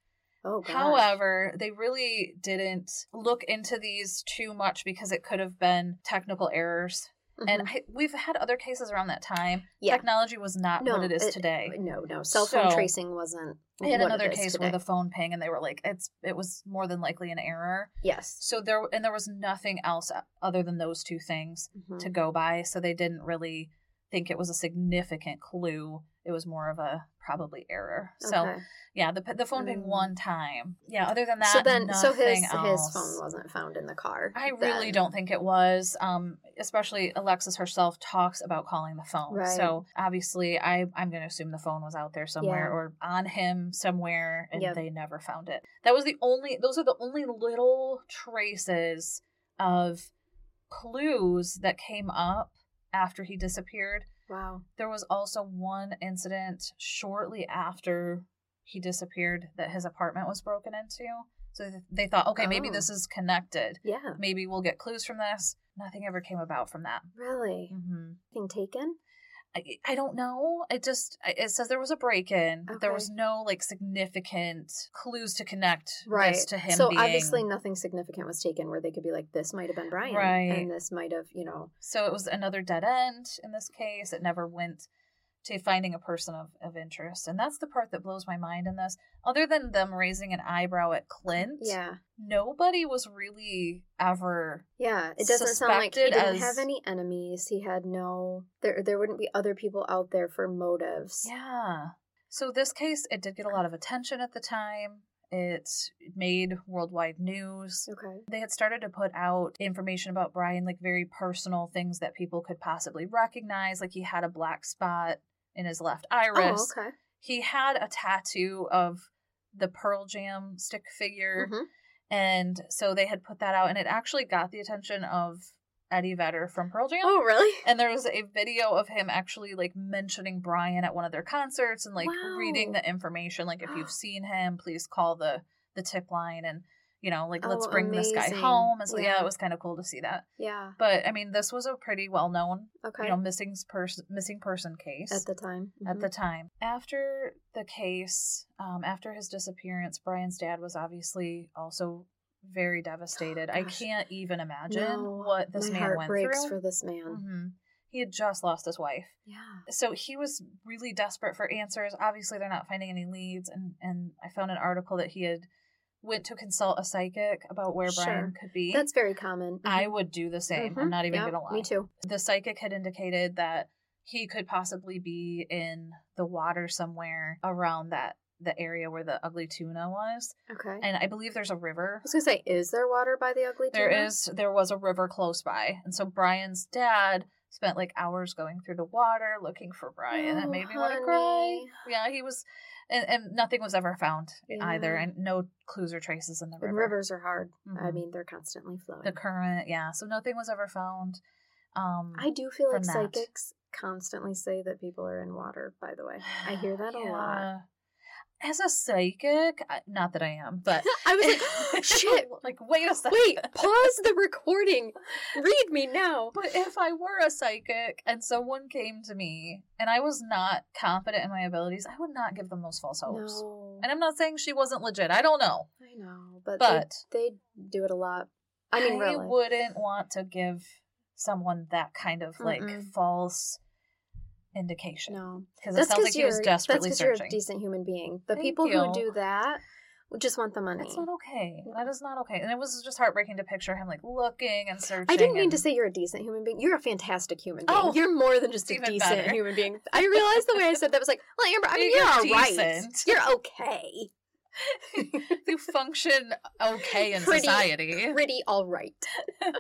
Oh, gosh. However, they really didn't look into these too much because it could have been technical errors. And Mhm. I, we've had other cases around that time. Yeah. Technology was not No, what it is it- today. no, no. Cell phone So- tracing wasn't. I had another case where the phone ping and they were like, it's it was more than likely an error. Yes. So there and there was nothing else other than those two things Mhm. to go by. So they didn't really think it was a significant clue. It was more of a probably error. So Okay. yeah, the the phone ping Mm. one time. Yeah, other than that, so then, so his nothing his phone wasn't found in the car. I really don't think it was. Um, especially Alexis herself talks about calling the phone. Right. So obviously, I I'm going to assume the phone was out there somewhere Yeah. or on him somewhere, and Yep. they never found it. That was the only. Those are the only little traces of clues that came up after he disappeared. Wow. There was also one incident shortly after he disappeared that his apartment was broken into. So they thought, okay, maybe Oh. this is connected. Yeah. Maybe we'll get clues from this. Nothing ever came about from that. Really. hmm Thing taken. I, I don't know. It just it says there was a break in, but there was no like significant clues to connect Right. this to him. so being... obviously nothing significant was taken where they could be like, this might have been Brian. Right. And this might have, you know. So it was another dead end in this case. It never went to finding a person of, of interest. And that's the part that blows my mind in this. Other than them raising an eyebrow at Clint, Yeah. nobody was really ever Yeah. It doesn't sound like he didn't as- have any enemies. He had no there there wouldn't be other people out there for motives. Yeah. So this case, it did get a lot of attention at the time. It made worldwide news. Okay. They had started to put out information about Brian, like very personal things that people could possibly recognize. Like he had a black spot in his left iris. Oh, okay. He had a tattoo of the Pearl Jam stick figure. Mhm. And so they had put that out, and it actually got the attention of Eddie Vedder from Pearl Jam. Oh, really? And there was a video of him actually like mentioning Brian at one of their concerts and like Wow. reading the information. Like if you've [GASPS] seen him, please call the the tip line and you know like let's Oh, bring this guy home. And so yeah, Yeah. it was kind of cool to see that. Yeah. But I mean, this was a pretty well known Okay. you know missing person missing person case At the time. at Mhm. the time. After the case, um, after his disappearance, Brian's dad was obviously also very devastated. I can't even imagine No, what this man went through. for this man. hmm He had just lost his wife. Yeah. So he was really desperate for answers. Obviously, they're not finding any leads, and and I found an article that he had went to consult a psychic about where Sure. Brian could be. That's very common. I Mhm. would do the same. Mhm. I'm not even Yep, gonna lie. Me too. The psychic had indicated that he could possibly be in the water somewhere around that the area where the ugly tuna was, Okay. and I believe there's a river. I was gonna say, is there water by the ugly There tuna? is there was a river close by, and so Brian's dad spent like hours going through the water looking for Brian. Oh, it made me want to cry. Yeah, he was, and, and nothing was ever found either, and no clues or traces in the river. And rivers are hard. I Mhm. mean, they're constantly flowing. the current, yeah. So nothing was ever found. Um, I do feel like that. psychics constantly say that people are in water. By the way, I hear that a lot. As a psychic, not that I am, but [LAUGHS] I was like, [LAUGHS] shit. [LAUGHS] like, wait a second. Wait, pause the recording. Read me now. But if I were a psychic and someone came to me and I was not confident in my abilities, I would not give them those false hopes. No, And I'm not saying she wasn't legit. I don't know. I know, but, But- they, they do it a lot. I mean, really. wouldn't want to give someone that kind of like Mm-mm. false indication No, because it that's sounds because like he you're was desperately that's 'cause you're a decent human being. The Thank people you. who do that just want the money. That's not okay. That is not okay. And it was just heartbreaking to picture him like looking and searching. I didn't mean to say you're a decent human being. You're a fantastic human being. Oh, you're more than just a decent better. human being. I realized the way I said that was like, well, Amber, I mean, You're you're, all right. You're okay. [LAUGHS] you function okay in Pretty- society. Pretty all right. [LAUGHS]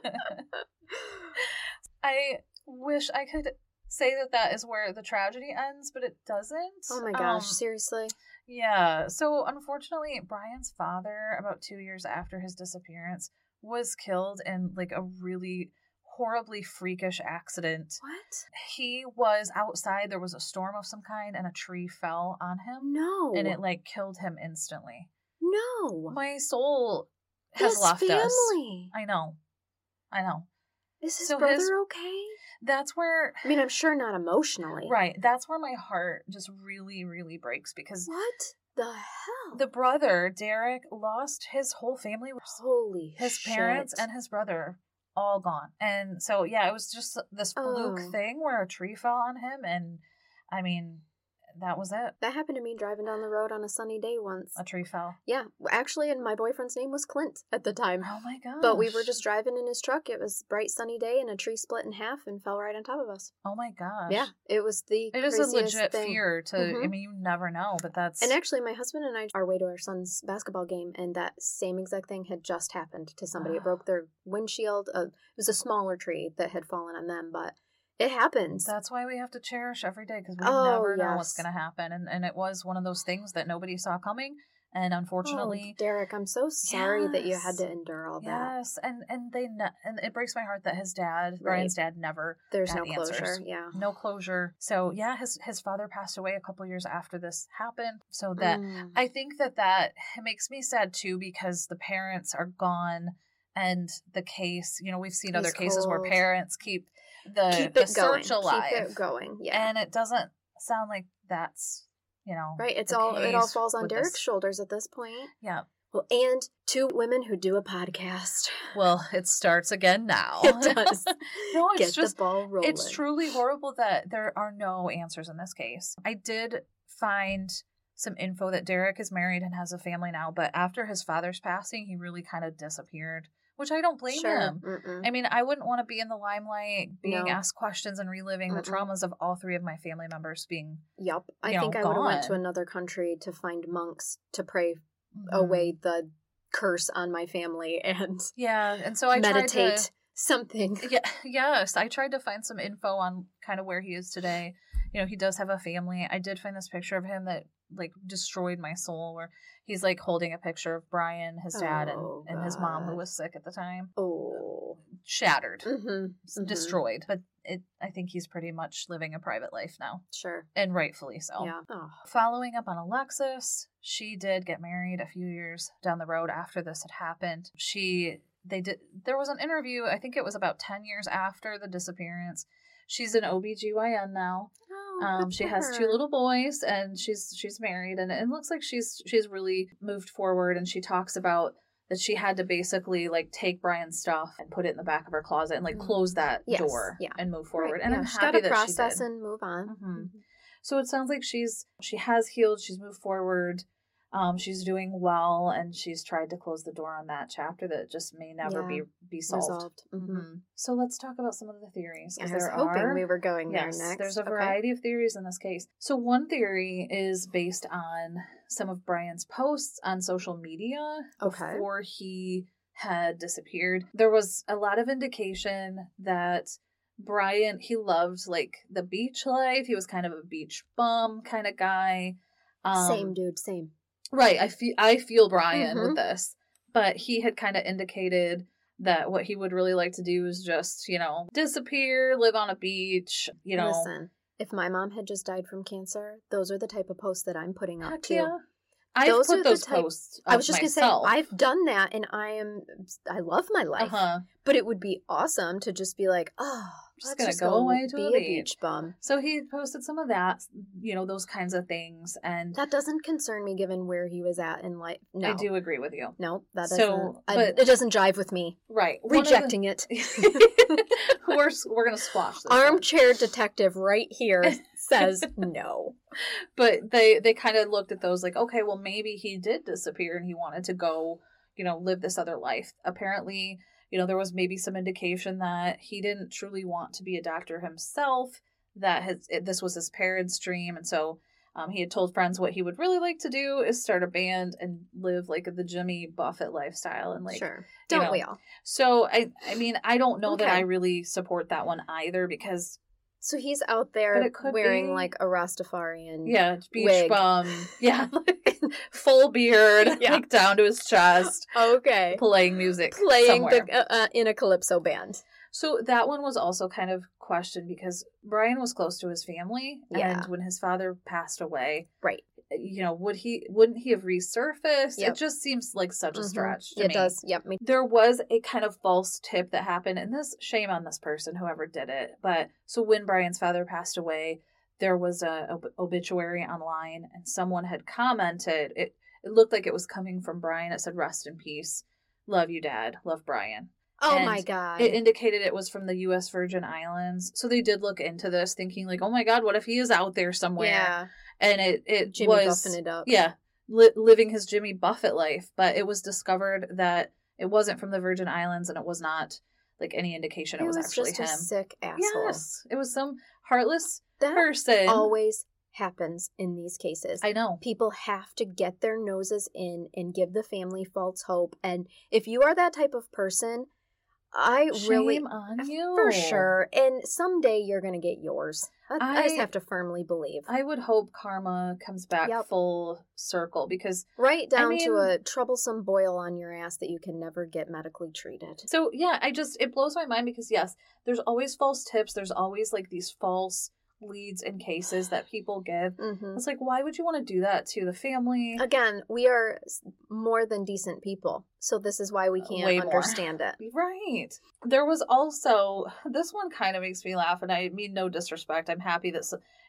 I wish I could say that that is where the tragedy ends, but it doesn't. Oh my gosh, Um, seriously? yeah. So unfortunately, Brian's father, about two years after his disappearance, was killed in like a really horribly freakish accident. What? He was outside. There was a storm of some kind, and a tree fell on him, No. and it like killed him instantly. no. My soul has His left us. family. I know. I know. Is his So brother his- okay? That's where I mean, I'm sure not emotionally. right, that's where my heart just really really breaks because What the hell? the brother, Derek, lost his whole family, Holy his parents and his brother all gone. And so yeah, it was just this fluke Oh. thing where a tree fell on him and I mean, that was it. That happened to me driving down the road on a sunny day once. A tree fell. Yeah, actually, and my boyfriend's name was Clint at the time. Oh my god. But we were just driving in his truck. It was bright sunny day, and a tree split in half and fell right on top of us. Oh my gosh. Yeah, it was the It is a legit thing. fear to I Mhm. mean you never know, but that's And actually, my husband and I are way to our son's basketball game, and that same exact thing had just happened to somebody. It broke [GASPS] their windshield. Uh, it was a smaller tree that had fallen on them, but it happens. That's why we have to cherish every day because we Oh, never know what's going to happen. And and it was one of those things that nobody saw coming. And unfortunately, oh, Derek, I'm so sorry that you had to endure all that. yes, and and they ne- and it breaks my heart that his dad, Brian's dad, never There's no closure. Yeah. no closure. So yeah, his his father passed away a couple years after this happened. So that Mm. I think that that makes me sad too because the parents are gone. And the case, you know, we've seen other He's cases where parents keep the, Keep the it going. alive. Keep it going. Yeah. and it doesn't sound like that's you know right. It's all. It all falls on Derek's this. shoulders at this point. yeah Well, and two women who do a podcast. Well, it starts again now. [LAUGHS] It does. [LAUGHS] no, it's Get just the ball rolling. it's truly horrible that there are no answers in this case. I did find some info that Derek is married and has a family now, but after his father's passing, he really kind of disappeared, which I don't blame Sure. him. Mm-mm. I mean, I wouldn't want to be in the limelight, being No. asked questions and reliving the Mm-mm. traumas of all three of my family members being Yep. I know, think I would have went to another country to find monks to pray Mhm. away the curse on my family and Yeah, and so I tried meditate to something. [LAUGHS] Yeah, yes, I tried to find some info on kind of where he is today. You know, he does have a family. I did find this picture of him that like destroyed my soul where he's like holding a picture of Brian, his dad, Oh, and, and his mom who was sick at the time. Oh. Shattered, Mm-hmm. s- destroyed. But it I think he's pretty much living a private life now. Sure. And rightfully so. Yeah. Oh. Following up on Alexis, she did get married a few years down the road after this had happened. She they did there was an interview, I think it was about 10 years after the disappearance. She's an OBGYN now. Oh, Um she has two little boys and she's she's married and it looks like she's she's really moved forward and she talks about that she had to basically like take Brian's stuff and put it in the back of her closet and like close that Yes, door yeah. and move forward. Right, And yeah, I'm she's happy that process she did. and move on. Mhm. So it sounds like she's she has healed, she's moved forward, um, she's doing well, and she's tried to close the door on that chapter that just may never Yeah. be be solved. Resolved. Mhm. Mhm. So let's talk about some of the theories. I was hoping are, we were going yes, there next. there's a Okay. variety of theories in this case. So one theory is based on some of Brian's posts on social media Okay. before he had disappeared. There was a lot of indication that Brian he loved like the beach life. He was kind of a beach bum kind of guy. Um, same dude, same. Right. I feel I feel Brian Mhm. with this, but he had kind of indicated that what he would really like to do is just you know disappear, live on a beach. You know, Listen, if my mom had just died from cancer, those are the type of posts that I'm putting up heck too. yeah. I've Those put those type- posts. I was just myself. gonna say I've done that, and I am I love my life. Uh-huh. But it would be awesome to just be like, oh, Just let's gonna just go go, away to be a beach." beach bum. So he posted some of that, you know, those kinds of things, and That doesn't concern me, given where he was at in life. No, I do agree with you. No, that So, doesn't. I- it doesn't jive with me. Right, One of the- Rejecting it. [LAUGHS] we're we're gonna squash this. one. Armchair detective right here [LAUGHS] says no. but they they kind of looked at those like okay well maybe he did disappear and he wanted to go you know live this other life apparently you know there was maybe some indication that he didn't truly want to be a doctor himself that his it, this was his parents dream and so um, he had told friends what he would really like to do is start a band and live like the jimmy buffett lifestyle and like sure. Don't know, we all? so i i mean i don't know that i really support that one either because So he's out there wearing be- like a Rastafarian. Yeah, beach wig. bum. [LAUGHS] Yeah, [LAUGHS] full beard, Yeah. like down to his chest, Okay. playing music, Playing the uh, uh, in a calypso band. So that one was also kind of questioned because Brian was close to his family, Yeah. and when his father passed away, Right. You know, would he wouldn't he have resurfaced? Yep. It just seems like such a Mhm. stretch. To It me. does. Yep. Me. There was a kind of false tip that happened, and this shame on this person, whoever did it. But so when Brian's father passed away, there was a ob- obituary online, and someone had commented. It it looked like it was coming from Brian. It said, "Rest in peace, love you, Dad, love Brian." Oh And my god. It indicated it was from the U.S. Virgin Islands, so they did look into this, thinking like, "Oh my God, what if he is out there somewhere?" yeah. And it it Jimmy was buffing it up. yeah, li- living his Jimmy Buffett life. But it was discovered that it wasn't from the Virgin Islands, and it was not like any indication it, He was, was actually just a him. sick asshole. Yes, it was some heartless That person. always happens in these cases. I know. People have to get their noses in and give the family false hope. And if you are that type of person, I Shame really on you for sure. And someday you're gonna get yours. I, I just have to firmly believe. I would hope karma comes back Yep. full circle because right down mean- to a troublesome boil on your ass that you can never get medically treated. So yeah, I just it blows my mind because yes, there's always false tips. There's always like these false leads and cases that people give. hmm It's like why would you want to do that to the family? Again, we are more than decent people, so this is why we can't Way more. understand it. [LAUGHS] Right. There was also this one kind of makes me laugh, and I mean no disrespect. I'm happy that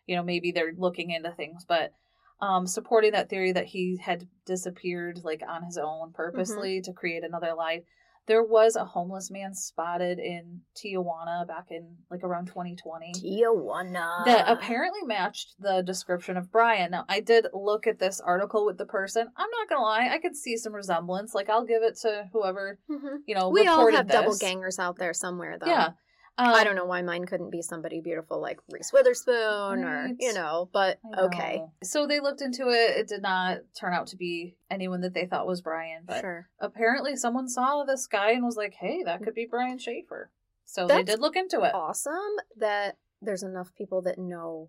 you know maybe they're looking into things, but um, supporting that theory that he had disappeared like on his own purposely to create another life. There was a homeless man spotted in Tijuana back in like around 2020 Tijuana. that apparently matched the description of Brian. Now, I did look at this article with the person. I'm not gonna lie, I could see some resemblance. Like, I'll give it to whoever Mhm. you know. We all have double gangers out there somewhere, though. Yeah, um, I don't know why mine couldn't be somebody beautiful like Reese Witherspoon or, you know, but I okay. So they looked into it. It did not turn out to be anyone that they thought was Brian, but Sure. apparently someone saw this guy and was like, "Hey, that could be Brian Shaffer." So they did look into it. Awesome that there's enough people that know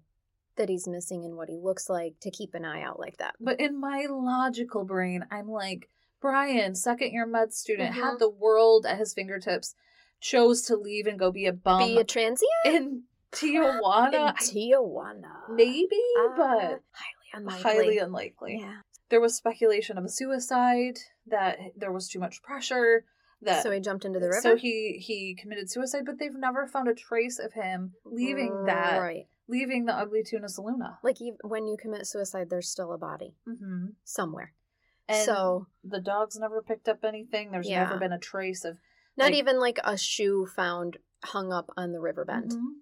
that he's missing and what he looks like to keep an eye out like that. But in my logical brain, I'm like, Brian, second year med student, Mhm. had the world at his fingertips, chose to leave and go be a bum be a transient in Tijuana. in Tijuana. Maybe, Uh, but highly unlikely. highly unlikely. Yeah. There was speculation of a suicide, that there was too much pressure, that So he jumped into the river. so he he committed suicide, but they've never found a trace of him leaving that right. leaving the ugly tuna saloona. Like when you commit suicide, there's still a body Mm-hmm. somewhere. And so the dogs never picked up anything. There's Yeah. never been a trace of not like- even like a shoe found hung up on the riverbend. Mhm.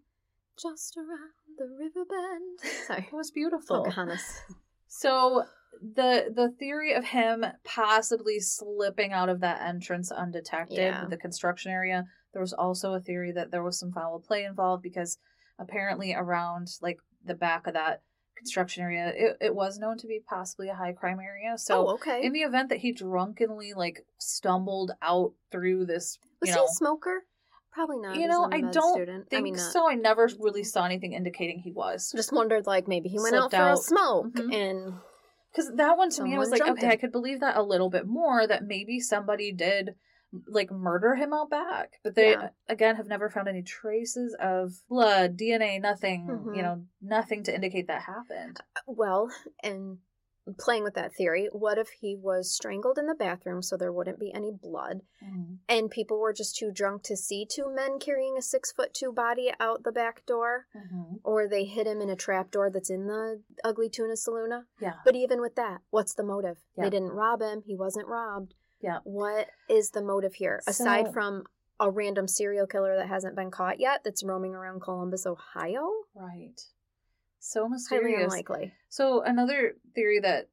Just around the riverbend. [LAUGHS] Sorry. It was beautiful. Pocahontas. So the the theory of him possibly slipping out of that entrance undetected Yeah. with the construction area. There was also a theory that there was some foul play involved because apparently around like the back of that construction area, it, it was known to be possibly a high crime area. So oh, okay. in the event that he drunkenly like stumbled out through this, Was you he a smoker? Probably not. You know, I don't student. think I mean, not. so. I never really saw anything indicating he was. Just wondered, like maybe he went out for a smoke Mhm. and Because that one to me, I was like, okay, him. I could believe that a little bit more. That maybe somebody did like murder him out back, but they Yeah. again have never found any traces of blood, DNA, nothing. Mhm. You know, nothing to indicate that happened. well, and playing with that theory, what if he was strangled in the bathroom so there wouldn't be any blood, and people were just too drunk to see two men carrying a six foot two body out the back door, Mhm. or they hid him in a trap door that's in the ugly tuna saloona? Yeah, But even with that, what's the motive? Yeah. They didn't rob him. He wasn't robbed. Yeah. What is the motive here? Aside from a random serial killer that hasn't been caught yet that's roaming around Columbus, Ohio? right. So Highly unlikely. So another theory that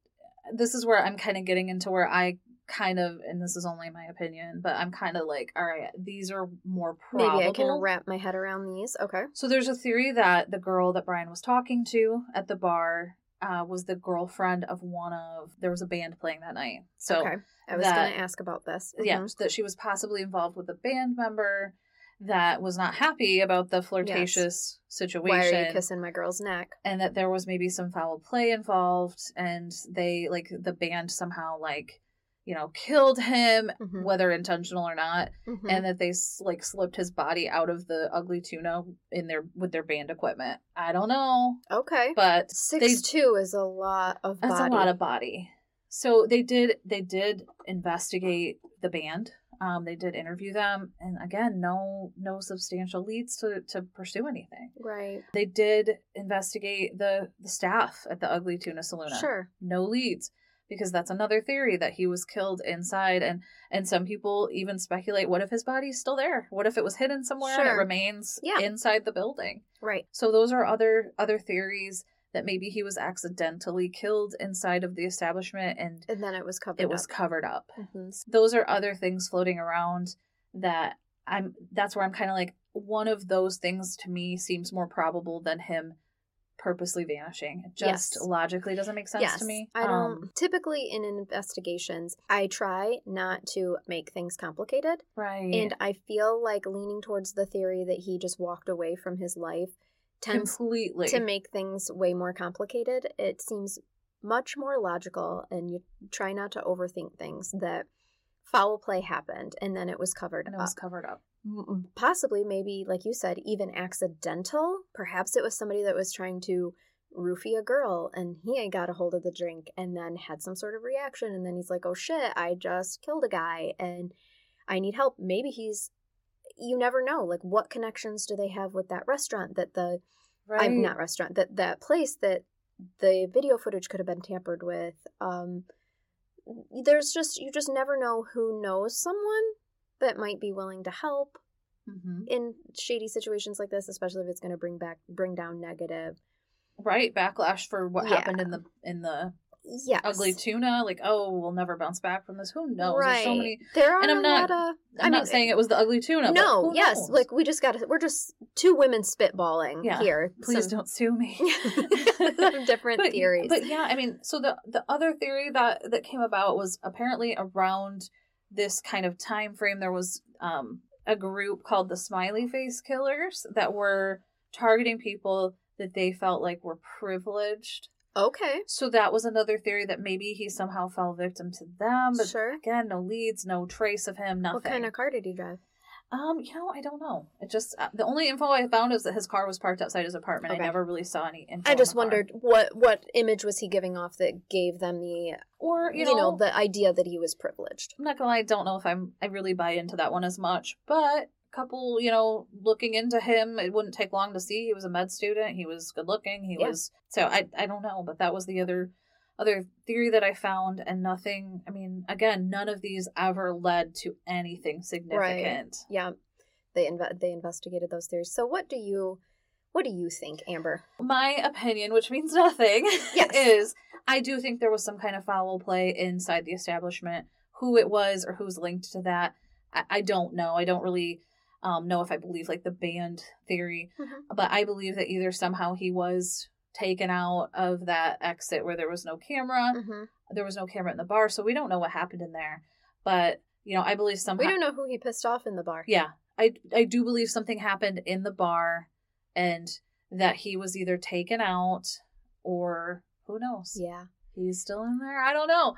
this is where I'm kind of getting into where I kind of, and this is only my opinion, but I'm kind of like, all right, these are more probable. Maybe I can wrap my head around these. Okay. So there's a theory that the girl that Brian was talking to at the bar uh, was the girlfriend of one of. There was a band playing that night. So okay. I was that- going to ask about this. yeah, Mhm. that she was possibly involved with a band member that was not happy about the flirtatious situation Why are you kissing my girl's neck? and that there was maybe some foul play involved and they like the band somehow like you know killed him Mhm. whether intentional or not Mhm. and that they like slipped his body out of the ugly tuna in their with their band equipment i don't know okay. but Six two is a lot of that's body. a lot of body so they did they did investigate the band um, they did interview them and again no no substantial leads to to pursue anything right. they did investigate the the staff at the ugly tuna saloon Sure. no leads because that's another theory that he was killed inside and and some people even speculate what if his body's still there what if it was hidden somewhere and it remains Yeah. inside the building Right. so those are other other theories that maybe he was accidentally killed inside of the establishment and And then it was covered it was covered up Mhm. those are other things floating around that i'm that's where i'm kind of like one of those things to me seems more probable than him purposely vanishing it just Yes. logically doesn't make sense yes, to me I don't. Um, typically, in investigations, I try not to make things complicated, right and I feel like leaning towards the theory that he just walked away from his life tends completely to make things way more complicated. It seems much more logical, and you try not to overthink things. That foul play happened, and then it was covered and it up. was covered up m-m, possibly maybe like you said even accidental perhaps it was somebody that was trying to roofie a girl and he got a hold of the drink and then had some sort of reaction and then he's like oh shit i just killed a guy and i need help maybe he's you never know like what connections do they have with that restaurant that the right i'm not restaurant that that place that the video footage could have been tampered with. Um, there's just you just never know who knows someone that might be willing to help Mm-hmm. in shady situations like this, especially if it's going to bring back bring down negative. Right, backlash for what Yeah. happened in the in the Yes, ugly tuna. Like, oh, we'll never bounce back from this. Who knows? Right. There's so many. There are and I'm not- of. I'm I not saying it was the ugly tuna. but no, yes, knows? like we just got to. We're just two women spitballing Yeah. here. please Some- don't sue me. [LAUGHS] Different but, theories. But yeah, I mean, so the the other theory that that came about was apparently around this kind of time frame. There was um, a group called the Smiley Face Killers that were targeting people that they felt like were privileged. Okay, So that was another theory that maybe he somehow fell victim to them. But sure. again, no leads, no trace of him, nothing. What kind of car did he drive? Um, you know, I don't know. It just uh, the only info I found is that his car was parked outside his apartment. Okay. I never really saw any info. I just the car. wondered what what image was he giving off that gave them the or you you know, know, the idea that he was privileged. I'm not gonna lie, I don't know if I'm I really buy into that one as much, but couple, you know, looking into him, it wouldn't take long to see he was a med student. He was good looking. He Yeah. was so I I don't know, but that was the other other theory that I found, and nothing. I mean, again, none of these ever led to anything significant. Right. Yeah, they inve- they investigated those theories. So what do you what do you think, Amber? My opinion, which means [LAUGHS] nothing, Yes. is I do think there was some kind of foul play inside the establishment. Who it was or who's linked to that, I, I don't know. I don't really um, know if I believe like the band theory, Mhm. but I believe that either somehow he was taken out of that exit where there was no camera. hmm There was no camera in the bar, so we don't know what happened in there. But you know, I believe somehow. We don't know who he pissed off in the bar. Yeah, I I do believe something happened in the bar, and that he was either taken out or who knows. Yeah. He's still in there. I don't know,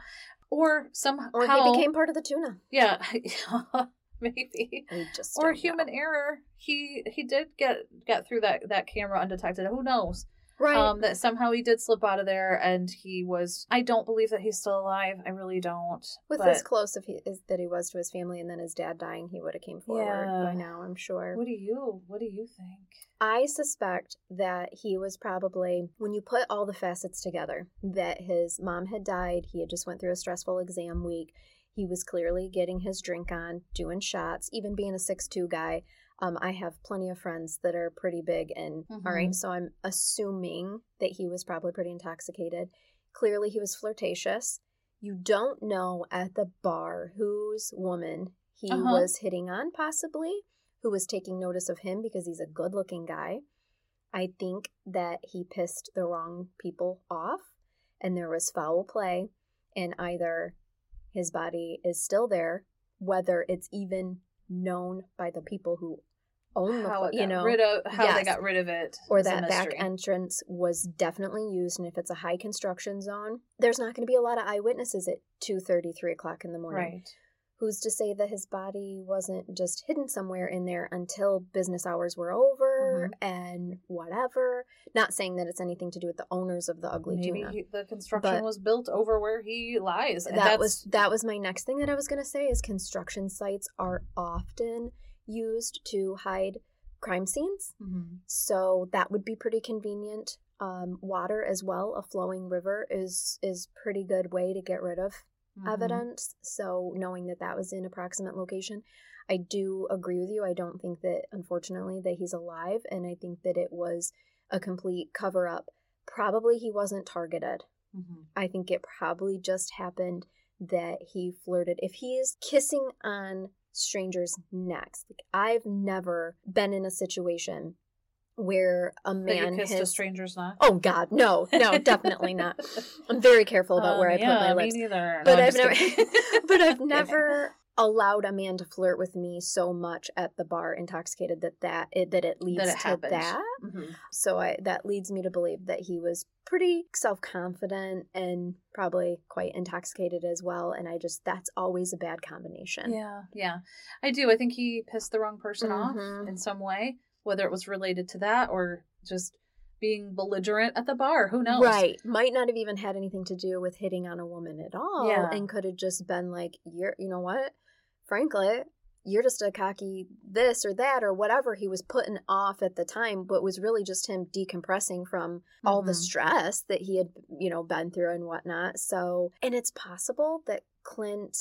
or somehow Or he became part of the tuna. yeah, [LAUGHS] [LAUGHS] maybe just or human know. error. He he did get get through that that camera undetected. Who knows? Right. Um, that somehow he did slip out of there, and he was. I don't believe that he's still alive. I really don't. With but as close if he is that he was to his family, and then his dad dying, he would have came forward Yeah. by now. I'm sure. what do you what do you think? I suspect that he was probably when you put all the facets together that his mom had died, he had just went through a stressful exam week. He was clearly getting his drink on, doing shots, even being a six two guy. Um, I have plenty of friends that are pretty big, and all right, Mhm. so I'm assuming that he was probably pretty intoxicated. Clearly, he was flirtatious. You don't know at the bar whose woman he Uh-huh. was hitting on, possibly, who was taking notice of him because he's a good looking guy. I think that he pissed the wrong people off and there was foul play, and either his body is still there, whether it's even known by the people who own the how you know rid of how they got rid of it or that back entrance was definitely used and if it's a high construction zone there's not going to be a lot of eyewitnesses at 2.30 3 o'clock in the morning. Right who's to say that his body wasn't just hidden somewhere in there until business hours were over Mm-hmm. and whatever not saying that it's anything to do with the owners of the ugly maybe tuna he, the construction But- was built over where he lies and that was that was my next thing that i was going to say is construction sites are often used to hide crime scenes Mhm. so that would be pretty convenient um, water as well a flowing river is is pretty good way to get rid of Mhm. evidence so knowing that that was in approximate location i do agree with you i don't think that unfortunately that he's alive and i think that it was a complete cover up probably he wasn't targeted Mhm. i think it probably just happened that he flirted if he is kissing on strangers necks like i've never been in a situation where a That you man kissed a stranger's not oh god no no definitely not [LAUGHS] i'm very careful about where Um, i put yeah, my me lips neither. No, [LAUGHS] but I've never, but I've never allowed a man to flirt with me so much at the bar, intoxicated that that it, that it leads it to happened. that. Mhm. So I that leads me to believe that he was pretty self confident and probably quite intoxicated as well. And I just that's always a bad combination. Yeah, yeah, I do. I think he pissed the wrong person off Mhm. in some way, whether it was related to that or just being belligerent at the bar. Who knows? Right. Might not have even had anything to do with hitting on a woman at all. Yeah. And could have just been like, You're you know what? Frankly, you're just a cocky this or that or whatever he was putting off at the time, but was really just him decompressing from all the Mhm. stress that he had, you know, been through and whatnot. So, and it's possible that Clint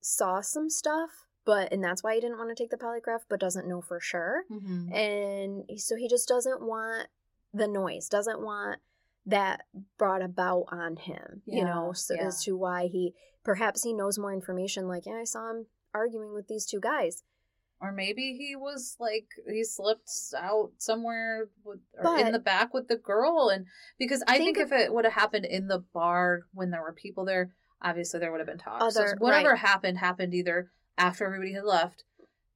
saw some stuff, but, and that's why he didn't want to take the polygraph, but doesn't know for sure. Mhm. And so he just doesn't want the noise, doesn't want that brought about on him, you know, so yeah. as to why he perhaps he knows more information like, yeah, I saw him arguing with these two guys. Or maybe he was like he slipped out somewhere with, or But- in the back with the girl, and because I Think think, if it would have happened in the bar when there were people there, obviously there would have been talk. so whatever right. happened happened either after everybody had left,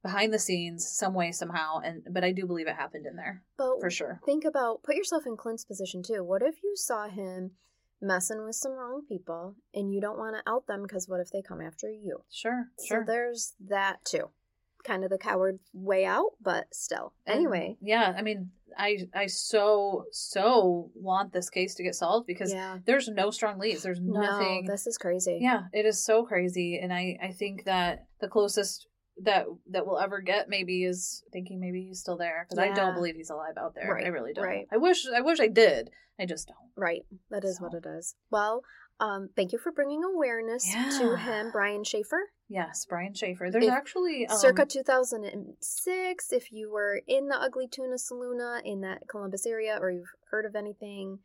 behind the scenes, some way somehow, and but I do believe it happened in there But for sure. think about put yourself in Clint's position too. What if you saw him messing with some wrong people and you don't want to out them because what if they come after you? Sure, So sure. there's that too. Kind of the coward way out, but still. And, Anyway, yeah, I mean, I I so so want this case to get solved because yeah. there's no strong leads. There's nothing. No, this is crazy. Yeah, it is so crazy, and I I think that the closest that that we'll ever get maybe is thinking maybe he's still there because I don't believe he's alive out there. Right, I really don't. right. I wish I wish I did. I just don't. Right. That is what it is. Well, um, thank you for bringing awareness to him, Brian Shaffer. Yes, Brian Shaffer. There's If- actually um, Circa 2006, if you were in the Ugly Tuna Saloona in that Columbus area or you've heard of anything,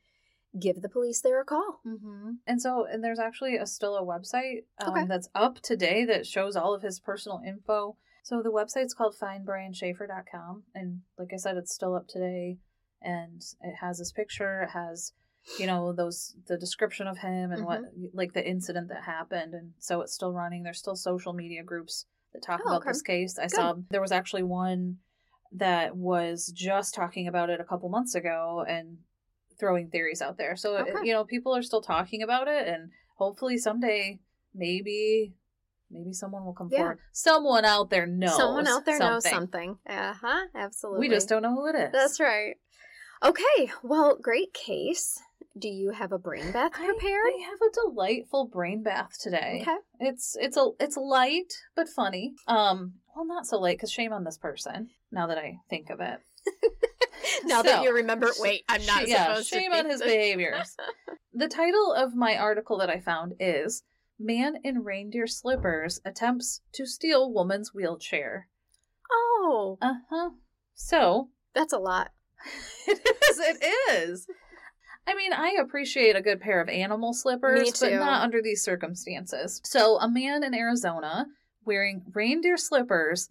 give the police there a call. hmm And so, and there's actually a still a website um, Okay. that's up today that shows all of his personal info. So the website's called findbrianshaffer.com, and like I said, it's still up today, and it has his picture. It has, you know, those the description of him and what like the incident that happened, and so it's still running. There's still social media groups that talk Oh, about okay. this case. I Good. saw there was actually one that was just talking about it a couple months ago and throwing theories out there. So it- Okay. you know, people are still talking about it, and hopefully someday, maybe, maybe someone will come Yeah. forward. Someone out there knows. Someone out there knows something. something. Uh huh. Absolutely. We just don't know who it is. That's right. Okay. Well, great case. Do you have a brain bath prepared? I have a delightful brain bath today. Okay. It's it's a it's light but funny. Um, well, not so light because shame on this person. Now that I think of it. [LAUGHS] now So, that you remember, wait, I'm not sh- yeah, shame to. on his behaviors. [LAUGHS] the title of my article that I found is "Man in Reindeer Slippers Attempts to Steal Woman's Wheelchair." Oh, Uh huh. So that's a lot. [LAUGHS] it is. It is. I mean, I appreciate a good pair of animal slippers, but not under these circumstances. So, a man in Arizona wearing reindeer slippers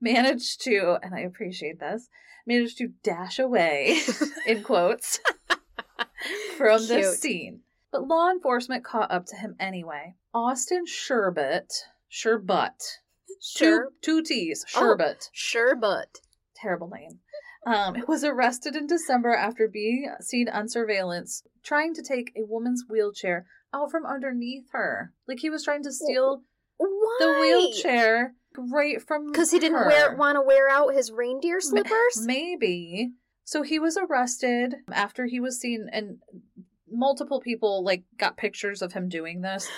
managed to, and I appreciate this, managed to dash away, [LAUGHS] in quotes, [LAUGHS] from Cute. this scene. But law enforcement caught up to him anyway. Austin Sherbet, Sherbut, Sure, two, two T's, Oh. Sherbet but terrible name, um, [LAUGHS] was arrested in December after being seen on surveillance trying to take a woman's wheelchair out from underneath her. Like he was trying to steal why? the wheelchair right from because he didn't wear want to wear out his reindeer slippers. Maybe. So he was arrested after he was seen, and multiple people like got pictures of him doing this.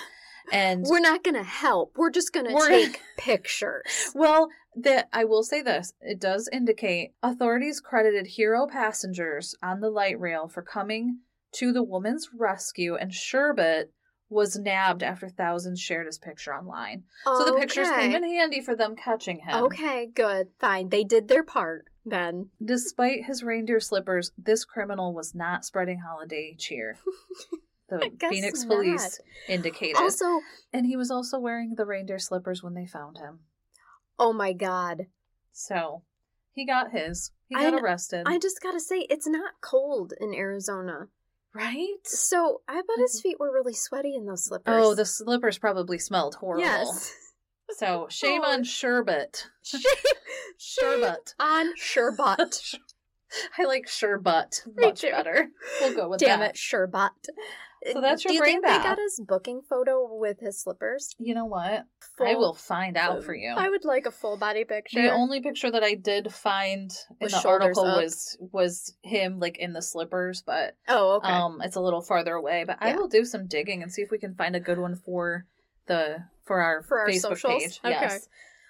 And We're not gonna help. We're just gonna take [LAUGHS] pictures. Well, that I will say this. It does indicate authorities credited hero passengers on the light rail for coming to the woman's rescue, and Sherbet was nabbed after thousands shared his picture online. So the pictures came in handy for them catching him. Okay, good, fine. They did their part then. Despite his reindeer slippers, this criminal was not spreading holiday cheer. [LAUGHS] I The Phoenix not. police indicated. Also, and he was also wearing the reindeer slippers when they found him. oh my god, So he got his. He got kn- arrested. I just gotta say it's not cold in Arizona, right? so I bet his mm-hmm. feet were really sweaty in those slippers. Oh, the slippers probably smelled horrible. yes. So [LAUGHS] shame Oh. on Sherbet. [LAUGHS] Shame Sherbet. on [LAUGHS] Sherbet. I like Sherbet much better. We'll go with Damn that. it, Sherbet. So that's your Do you brain think bath. they got his booking photo with his slippers? You know what? I will find out for you. I would like a full body picture. The only picture that I did find in the article up. was was him like in the slippers, but oh, okay. um it's a little farther away. But I will do some digging and see if we can find a good one for the for our For our Facebook socials? page. Okay. Yes.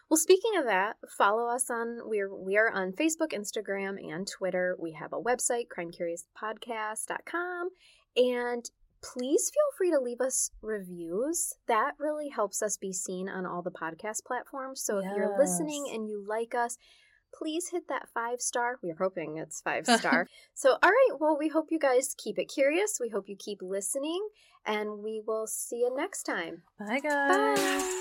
Well, speaking of that, follow us on we're we are on Facebook, Instagram, and Twitter. We have a website, crimecuriouspodcast.com, and please feel free to leave us reviews. That really helps us be seen on all the podcast platforms. So if you're listening and you like us, please hit that five star. We're hoping it's five [LAUGHS] star. so, all right. Well, we hope you guys keep it curious. We hope you keep listening, and we will see you next time. Bye, guys. Bye.